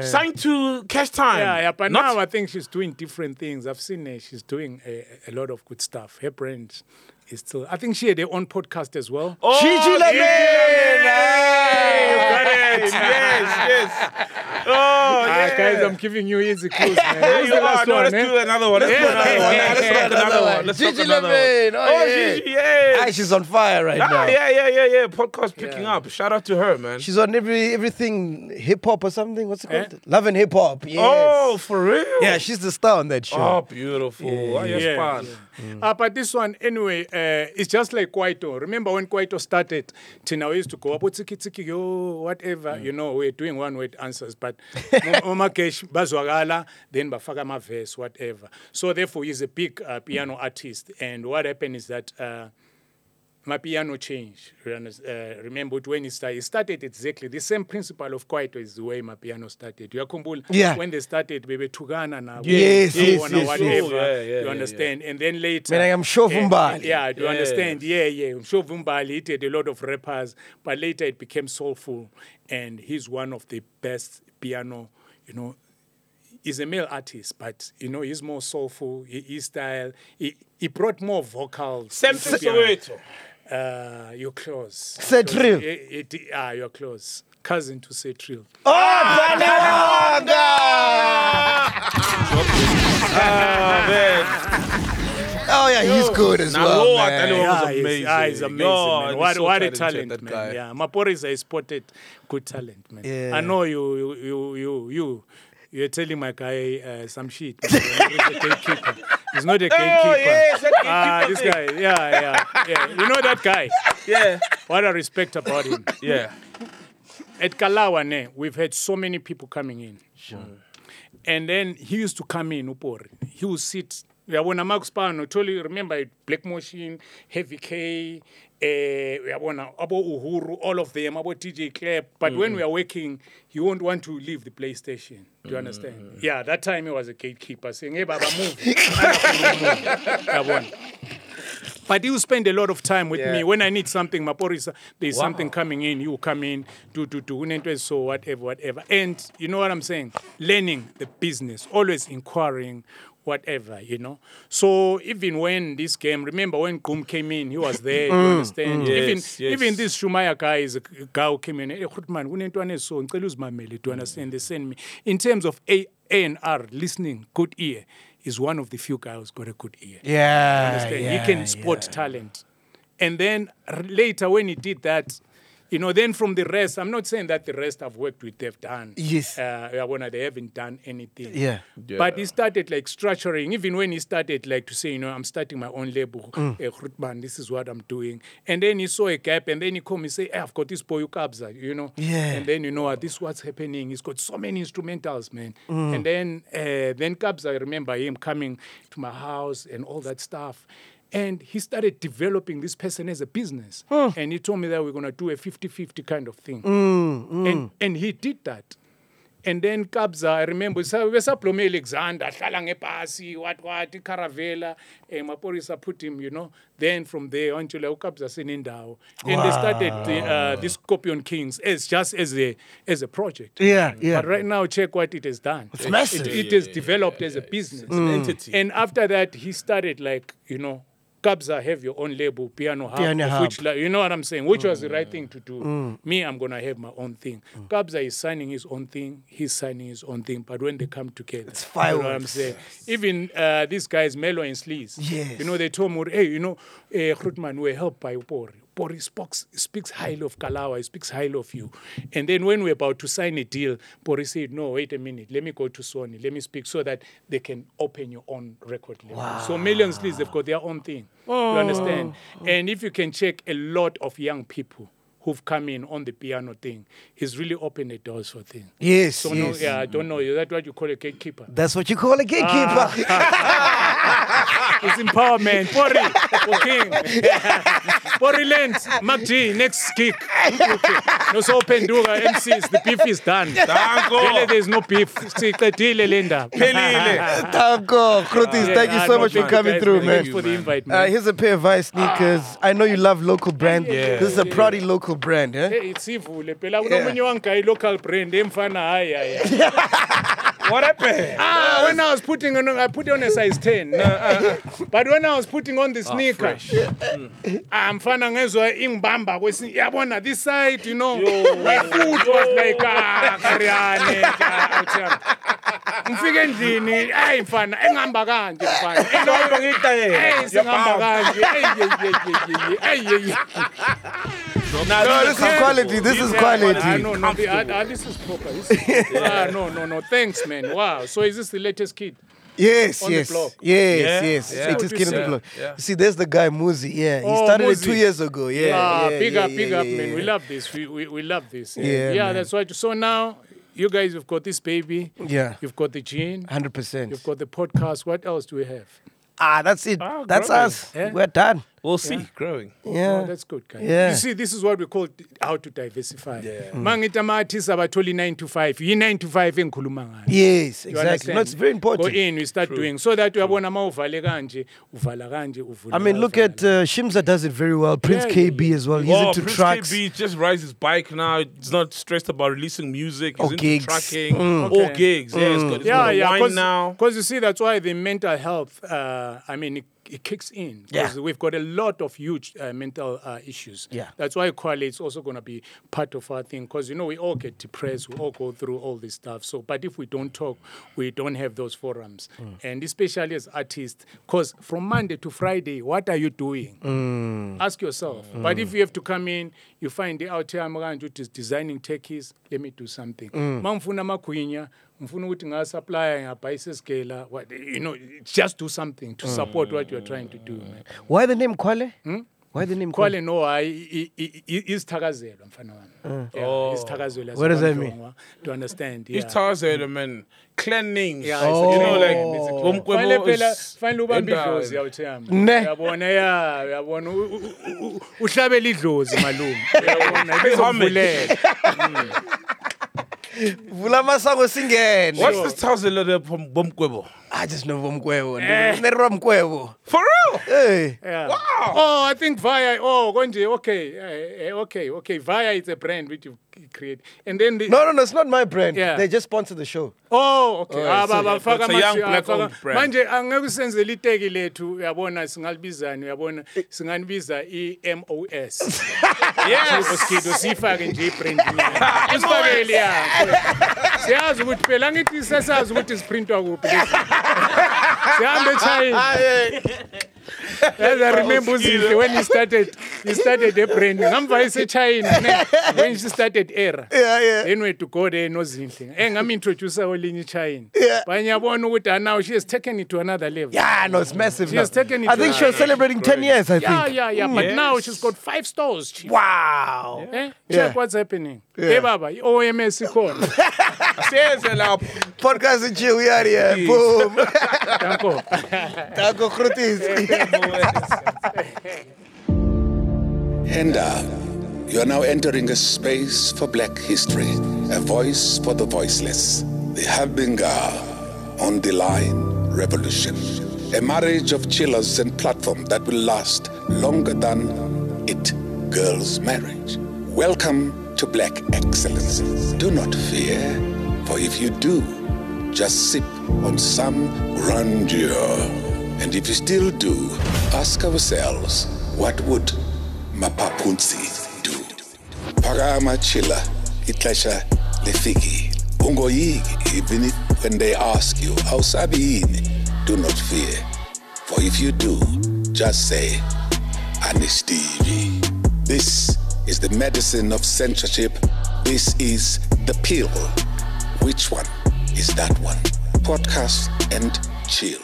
Signed to Cash Time. Yeah, yeah, but Not- now I think she's doing different things. I've seen her; she's doing a, a lot of good stuff. Her brand is still. I think she had her own podcast as well. Oh, Gigi Gigi Lamayne. Lamayne. Got it. Yes, yes. Oh, Ah, yeah. guys, I'm giving you easy clues, man. Who's You the are. last No, one? let's eh? do another one. Let's do another one. Yeah. Let's Yeah. talk another one. Let's Gigi talk another Lamayne. Oh, Oh, yeah. Gigi, yes. Ah, she's on fire right Ah, now. yeah, yeah, yeah, yeah. Podcast picking Yeah. up. Shout out to her, man. She's on every everything hip hop or something. What's it Eh? called? Love and hip hop. Yes. Oh, for real? yeah, she's the star on that show. Oh, beautiful. Ah, yes, Yeah, pan. Uh, but this one, anyway, uh, it's just like Kwaito. Remember when Kwaito started? Tina used to go up, tiki tiki yo, whatever. You know, we're doing one word answers, but Omakesh bazwagala, then bafaka ma verse, whatever. So therefore, he's a big uh, piano artist. And what happened is that. Uh, amapiano changed. Uh, remember when it started. It started exactly the same principle of Kwaito is the way amapiano started. Uyakhumbula? Yeah. When they started, bebethukana nabo. Yes, so yes, on or yes, whatever. yes. Yeah, yeah, you yeah, understand? And then later. When I am sure eh, Vumbali. Yeah, do you Yeah. understand? Yeah, yeah. Shovumbali, he did a lot of rappers, but later it became soulful. And he's one of the best piano, you know, he's a male artist, but you know he's more soulful. He, his style, he, he brought more vocals. Same into piano. Soweto. Uh, you're close. Say Close. Trill. It- it- ah, you're close. Cousin to say trill. Ah, man. Oh yeah, he's good as Now, well. Lord, man. know- was Yeah, he's, amazing. ah, he's amazing. God, man. he's What, so what a talented, talent, that man. guy. Yeah, Maphorisa is spotted good talent, man. Yeah. I know you, you, you, you, you. You're telling my guy uh, some shit. man. He's a gatekeeper. He's not a gatekeeper. yes, that Ah, gatekeeper this guy. Yeah, yeah, yeah. You know that guy. Yeah. What I respect about him. Yeah. At Kalawa, ne, we've had so many people coming in. Sure. And then he used to come in, Upori. He would sit. Uyabona Marcus Pano, totally remember it, Black Motion, Heavy K, eh, uyabona, abo Uhuru, all of them, abo DJ Clap. But when we are working, he won't want to leave the PlayStation. Do you understand? Yeah, that time he was a gatekeeper saying, hey, Baba, move. Uyabona. But you spend a lot of time with Yeah. me. When I need something, Maphorisa, there's something coming in, you come in, do, do, do, unento so whatever, whatever. And you know what I'm saying? Learning the business, always inquiring, whatever, you know. So even when this game, remember when Kum came in, he was there, you mm. understand? Mm. Yes, even yes. even this Shumaya guy is a guy who came in, hey, man, unentwane so, ngicela uzimamele, do you understand? They send me. In terms of A, A&R, listening, good ear, is one of the few guys who's got a good ear. Yeah, Understand? yeah, he can spot talent. And then later, when he did that, you know, then from the rest, I'm not saying that the rest I've worked with, they've done. Yes. Uh, Yabona, they haven't done anything. Yeah. But he started like structuring, even when he started like to say, you know, I'm starting my own label, Mm. Grootman, this is what I'm doing. And then he saw a gap and then he come and say, hey, I've got this boy Ukabza, you know. Yeah. And then, you know, what, this is what's happening. He's got so many instrumentals, man. Mm. And then, uh, then Kabza, I remember him coming to my house and all that stuff. And he started developing this person as a business. And he told me that we're going to do a 50 50 kind of thing. And, and he did that. And then Kabza, I remember, sa- besaplome Alexander, hlala ngepasi, what, what, Caravela, eh, Maphorisa put him, you know. Then from there, until Kabza senendawo. And they started the, uh, the Scorpion Kings as just as a, as a project. Yeah, yeah. But right now, check what it has done. It's massive. It, it has developed as a business. It's an entity. And after that, he started like, you know, Kabza have your own label, Piano Hub, Piano Hub. which, you know what I'm saying, which was the right thing to do. Me, I'm going to have my own thing. Kabza is signing his own thing, he's signing his own thing, but when they come together, it's You know what I'm fireworks. saying? Even uh, these guys, Mellow and Sleazy, Yes. you know, they told me, hey, you know, uh, Grootman, we're helped by Upori. Upori speaks, speaks highly of Kalawa, he speaks highly of you. And then when we're about to sign a deal, Pori said, no, wait a minute, let me go to Sony, let me speak so that they can open your own record label. So Millions Sleaze, they've got their own thing. You oh. understand? And if you can check a lot of young people who've come in on the piano thing, he's really opened the doors for things. Yes, So yes. no, yeah, I don't know. Is that what you call a gatekeeper? That's what you call a gatekeeper. Ah. It's empowerment. Pori, King. Pori Lens, MacG, next kick. No so open door MCs, the beef is done. Danko. Vele there's no beef. Siqedile le ndaba. Pelile. Tanko, Grootys, Yeah, thank you ah, so much for coming through, man. man. Thanks for the invite, Uh, man. here's a pair of Vice sneakers. I know you love local brand. Yeah. This is a proudly local brand, eh? Hey, sivule phela kunomunye wangayi local brand emfana hayi hayi What happened? ah when i was putting on i put on a size 10 uh, but when i was putting on the sneaker ah mfana ngezwa ingibamba kwesi yabona this side you know my foot was like ah kariyane awuthera ngifike endlini hey mfana engihamba kanje mfana. Ihamba ngitayela. hey singihamba kanje. Hey hey hey hey No, this is quality. This is quality. Ah, no, no, the- ah, ah, this is proper. This is, ah, no, no, no. Thanks, man. Wow. So is this the latest kid? Yes, On the yes, block. yes, Yeah, yes. yeah. It is kid on the Yeah, block. yeah. See, there's the guy Muzi. Yeah, he Oh, started it two years ago. Yeah, ah, yeah, big yeah, up, big yeah, up, yeah, man. We love this. We, we, we love this. Yeah, yeah man. that's right. So now you guys have got this baby. Yeah. You've got the gene. Hundred percent. You've got the podcast. What else do we have? Ah, that's it. Ah, that's great. us. Yeah. We're done. We'll see. Growing. Yeah. Oh, that's good, guys. Yeah. You see, this is what we call how to diversify. Yeah. Mangithi ama-artists abatholi 9 to 5. Yi-9 to 5 engikhuluma ngayo. Yes, exactly. understand? No, it's very Go in, we start doing. So that uyabona ma uvale kanje, uvala kanje, uvula I mean, look at uh, Shimza does it very well. Prince Yeah, yeah, Kaybee as well. He's oh, into Prince tracks. Kaybee just rides his bike now. He's not stressed about releasing music. He's Or into gigs. tracking. Mm. All Okay. gigs. Yeah, he's got, he's yeah, got yeah, wine now. Because you see, that's why the mental health. Uh, I mean, it, kicks in. 'Cause Yeah. we've got a lot of huge uh, mental uh, issues. Yeah. that's why quality is also going to be part of our thing. Because you know, we all get depressed. We all go through all this stuff. So, but if we don't talk, we don't have those forums. Mm. And especially as artists, because from Monday to Friday, what are you doing? Mm. Ask yourself. But if you have to come in, you find the out here manje uthi is designing techies, let me do something. Mm. Ngifuna ukuthi ngasupply ngabhayisa what you know, just do something to support what you're trying to do. Man. Why the name Kwale? Why the name Kwale? No hayi isithakazelwa mfana wami. Yeah, isithakazelwa. What does that yaseMantongwa, To understand. Yeah. Tarzan, man. Cleansing. Yeah, you know, like Fanele phela is fanele ubambe idlozi yawuthemba. Uyabona ya, uyabona uhlabela idlozi malume. Uyabona bizokuvulela. Vula masango singene. What's this letter from Bomkwebo? I just know Vomkwebo. Eh. Nerwa Mkwebo. For real? Hey. Yeah. Oh, I think Via. Oh, konje. Okay. eh, eh, okay. Okay. Via is a brand which you create, and then the. No, no, no, it's not my brand. Yeah. They just sponsor the show. Oh, okay. Ah, so ba- yeah, it's a young amashi- black-owned afaka- brand. manje angeke usenzele iteki lethu uyabona singalibizani uyabona singanibiza i-mos yes mosquito siyifake nje ibranding isifakele ya siyazi ukuthi phela angithi sesazi ukuthi siprintwa kuphi 谁还没猜？As I remember uzinhle when he started he started a brand ngamva ise-china ne? when she started era Yeah, yeah. then we had to go there nozinhle eh ngam introduce olinye ichina Yeah. but ukuthi ah, now she has taken it to another level Yeah, no, it's massive. She now. has taken it to another one. I think she was celebrating 10 years, I think. yeah yeah yeah but Yes. now she's got five stores chief. Wow. eh Yeah. check what's happening Yeah. hey baba i-oms ikhona Says it up. Podcast and chill, we out here. Boom. danko Taco Krutis. Uh, you are now entering a space for black history, a voice for the voiceless. The Habinga on the line revolution. A marriage of chillers and platform that will last longer than it girls' marriage. Welcome to Black Excellence. Do not fear, for if you do, just sip on some grandeur. And if you still do, ask ourselves, what would Mapapunzi do? Pagama chilla, itlesha lefiki. Ungoyiki, even if when they ask you, awusabi yini? Do not fear. For if you do, just say, Anistivi. This is the medicine of censorship. This is the pill. Which one is that one? Podcast and chill.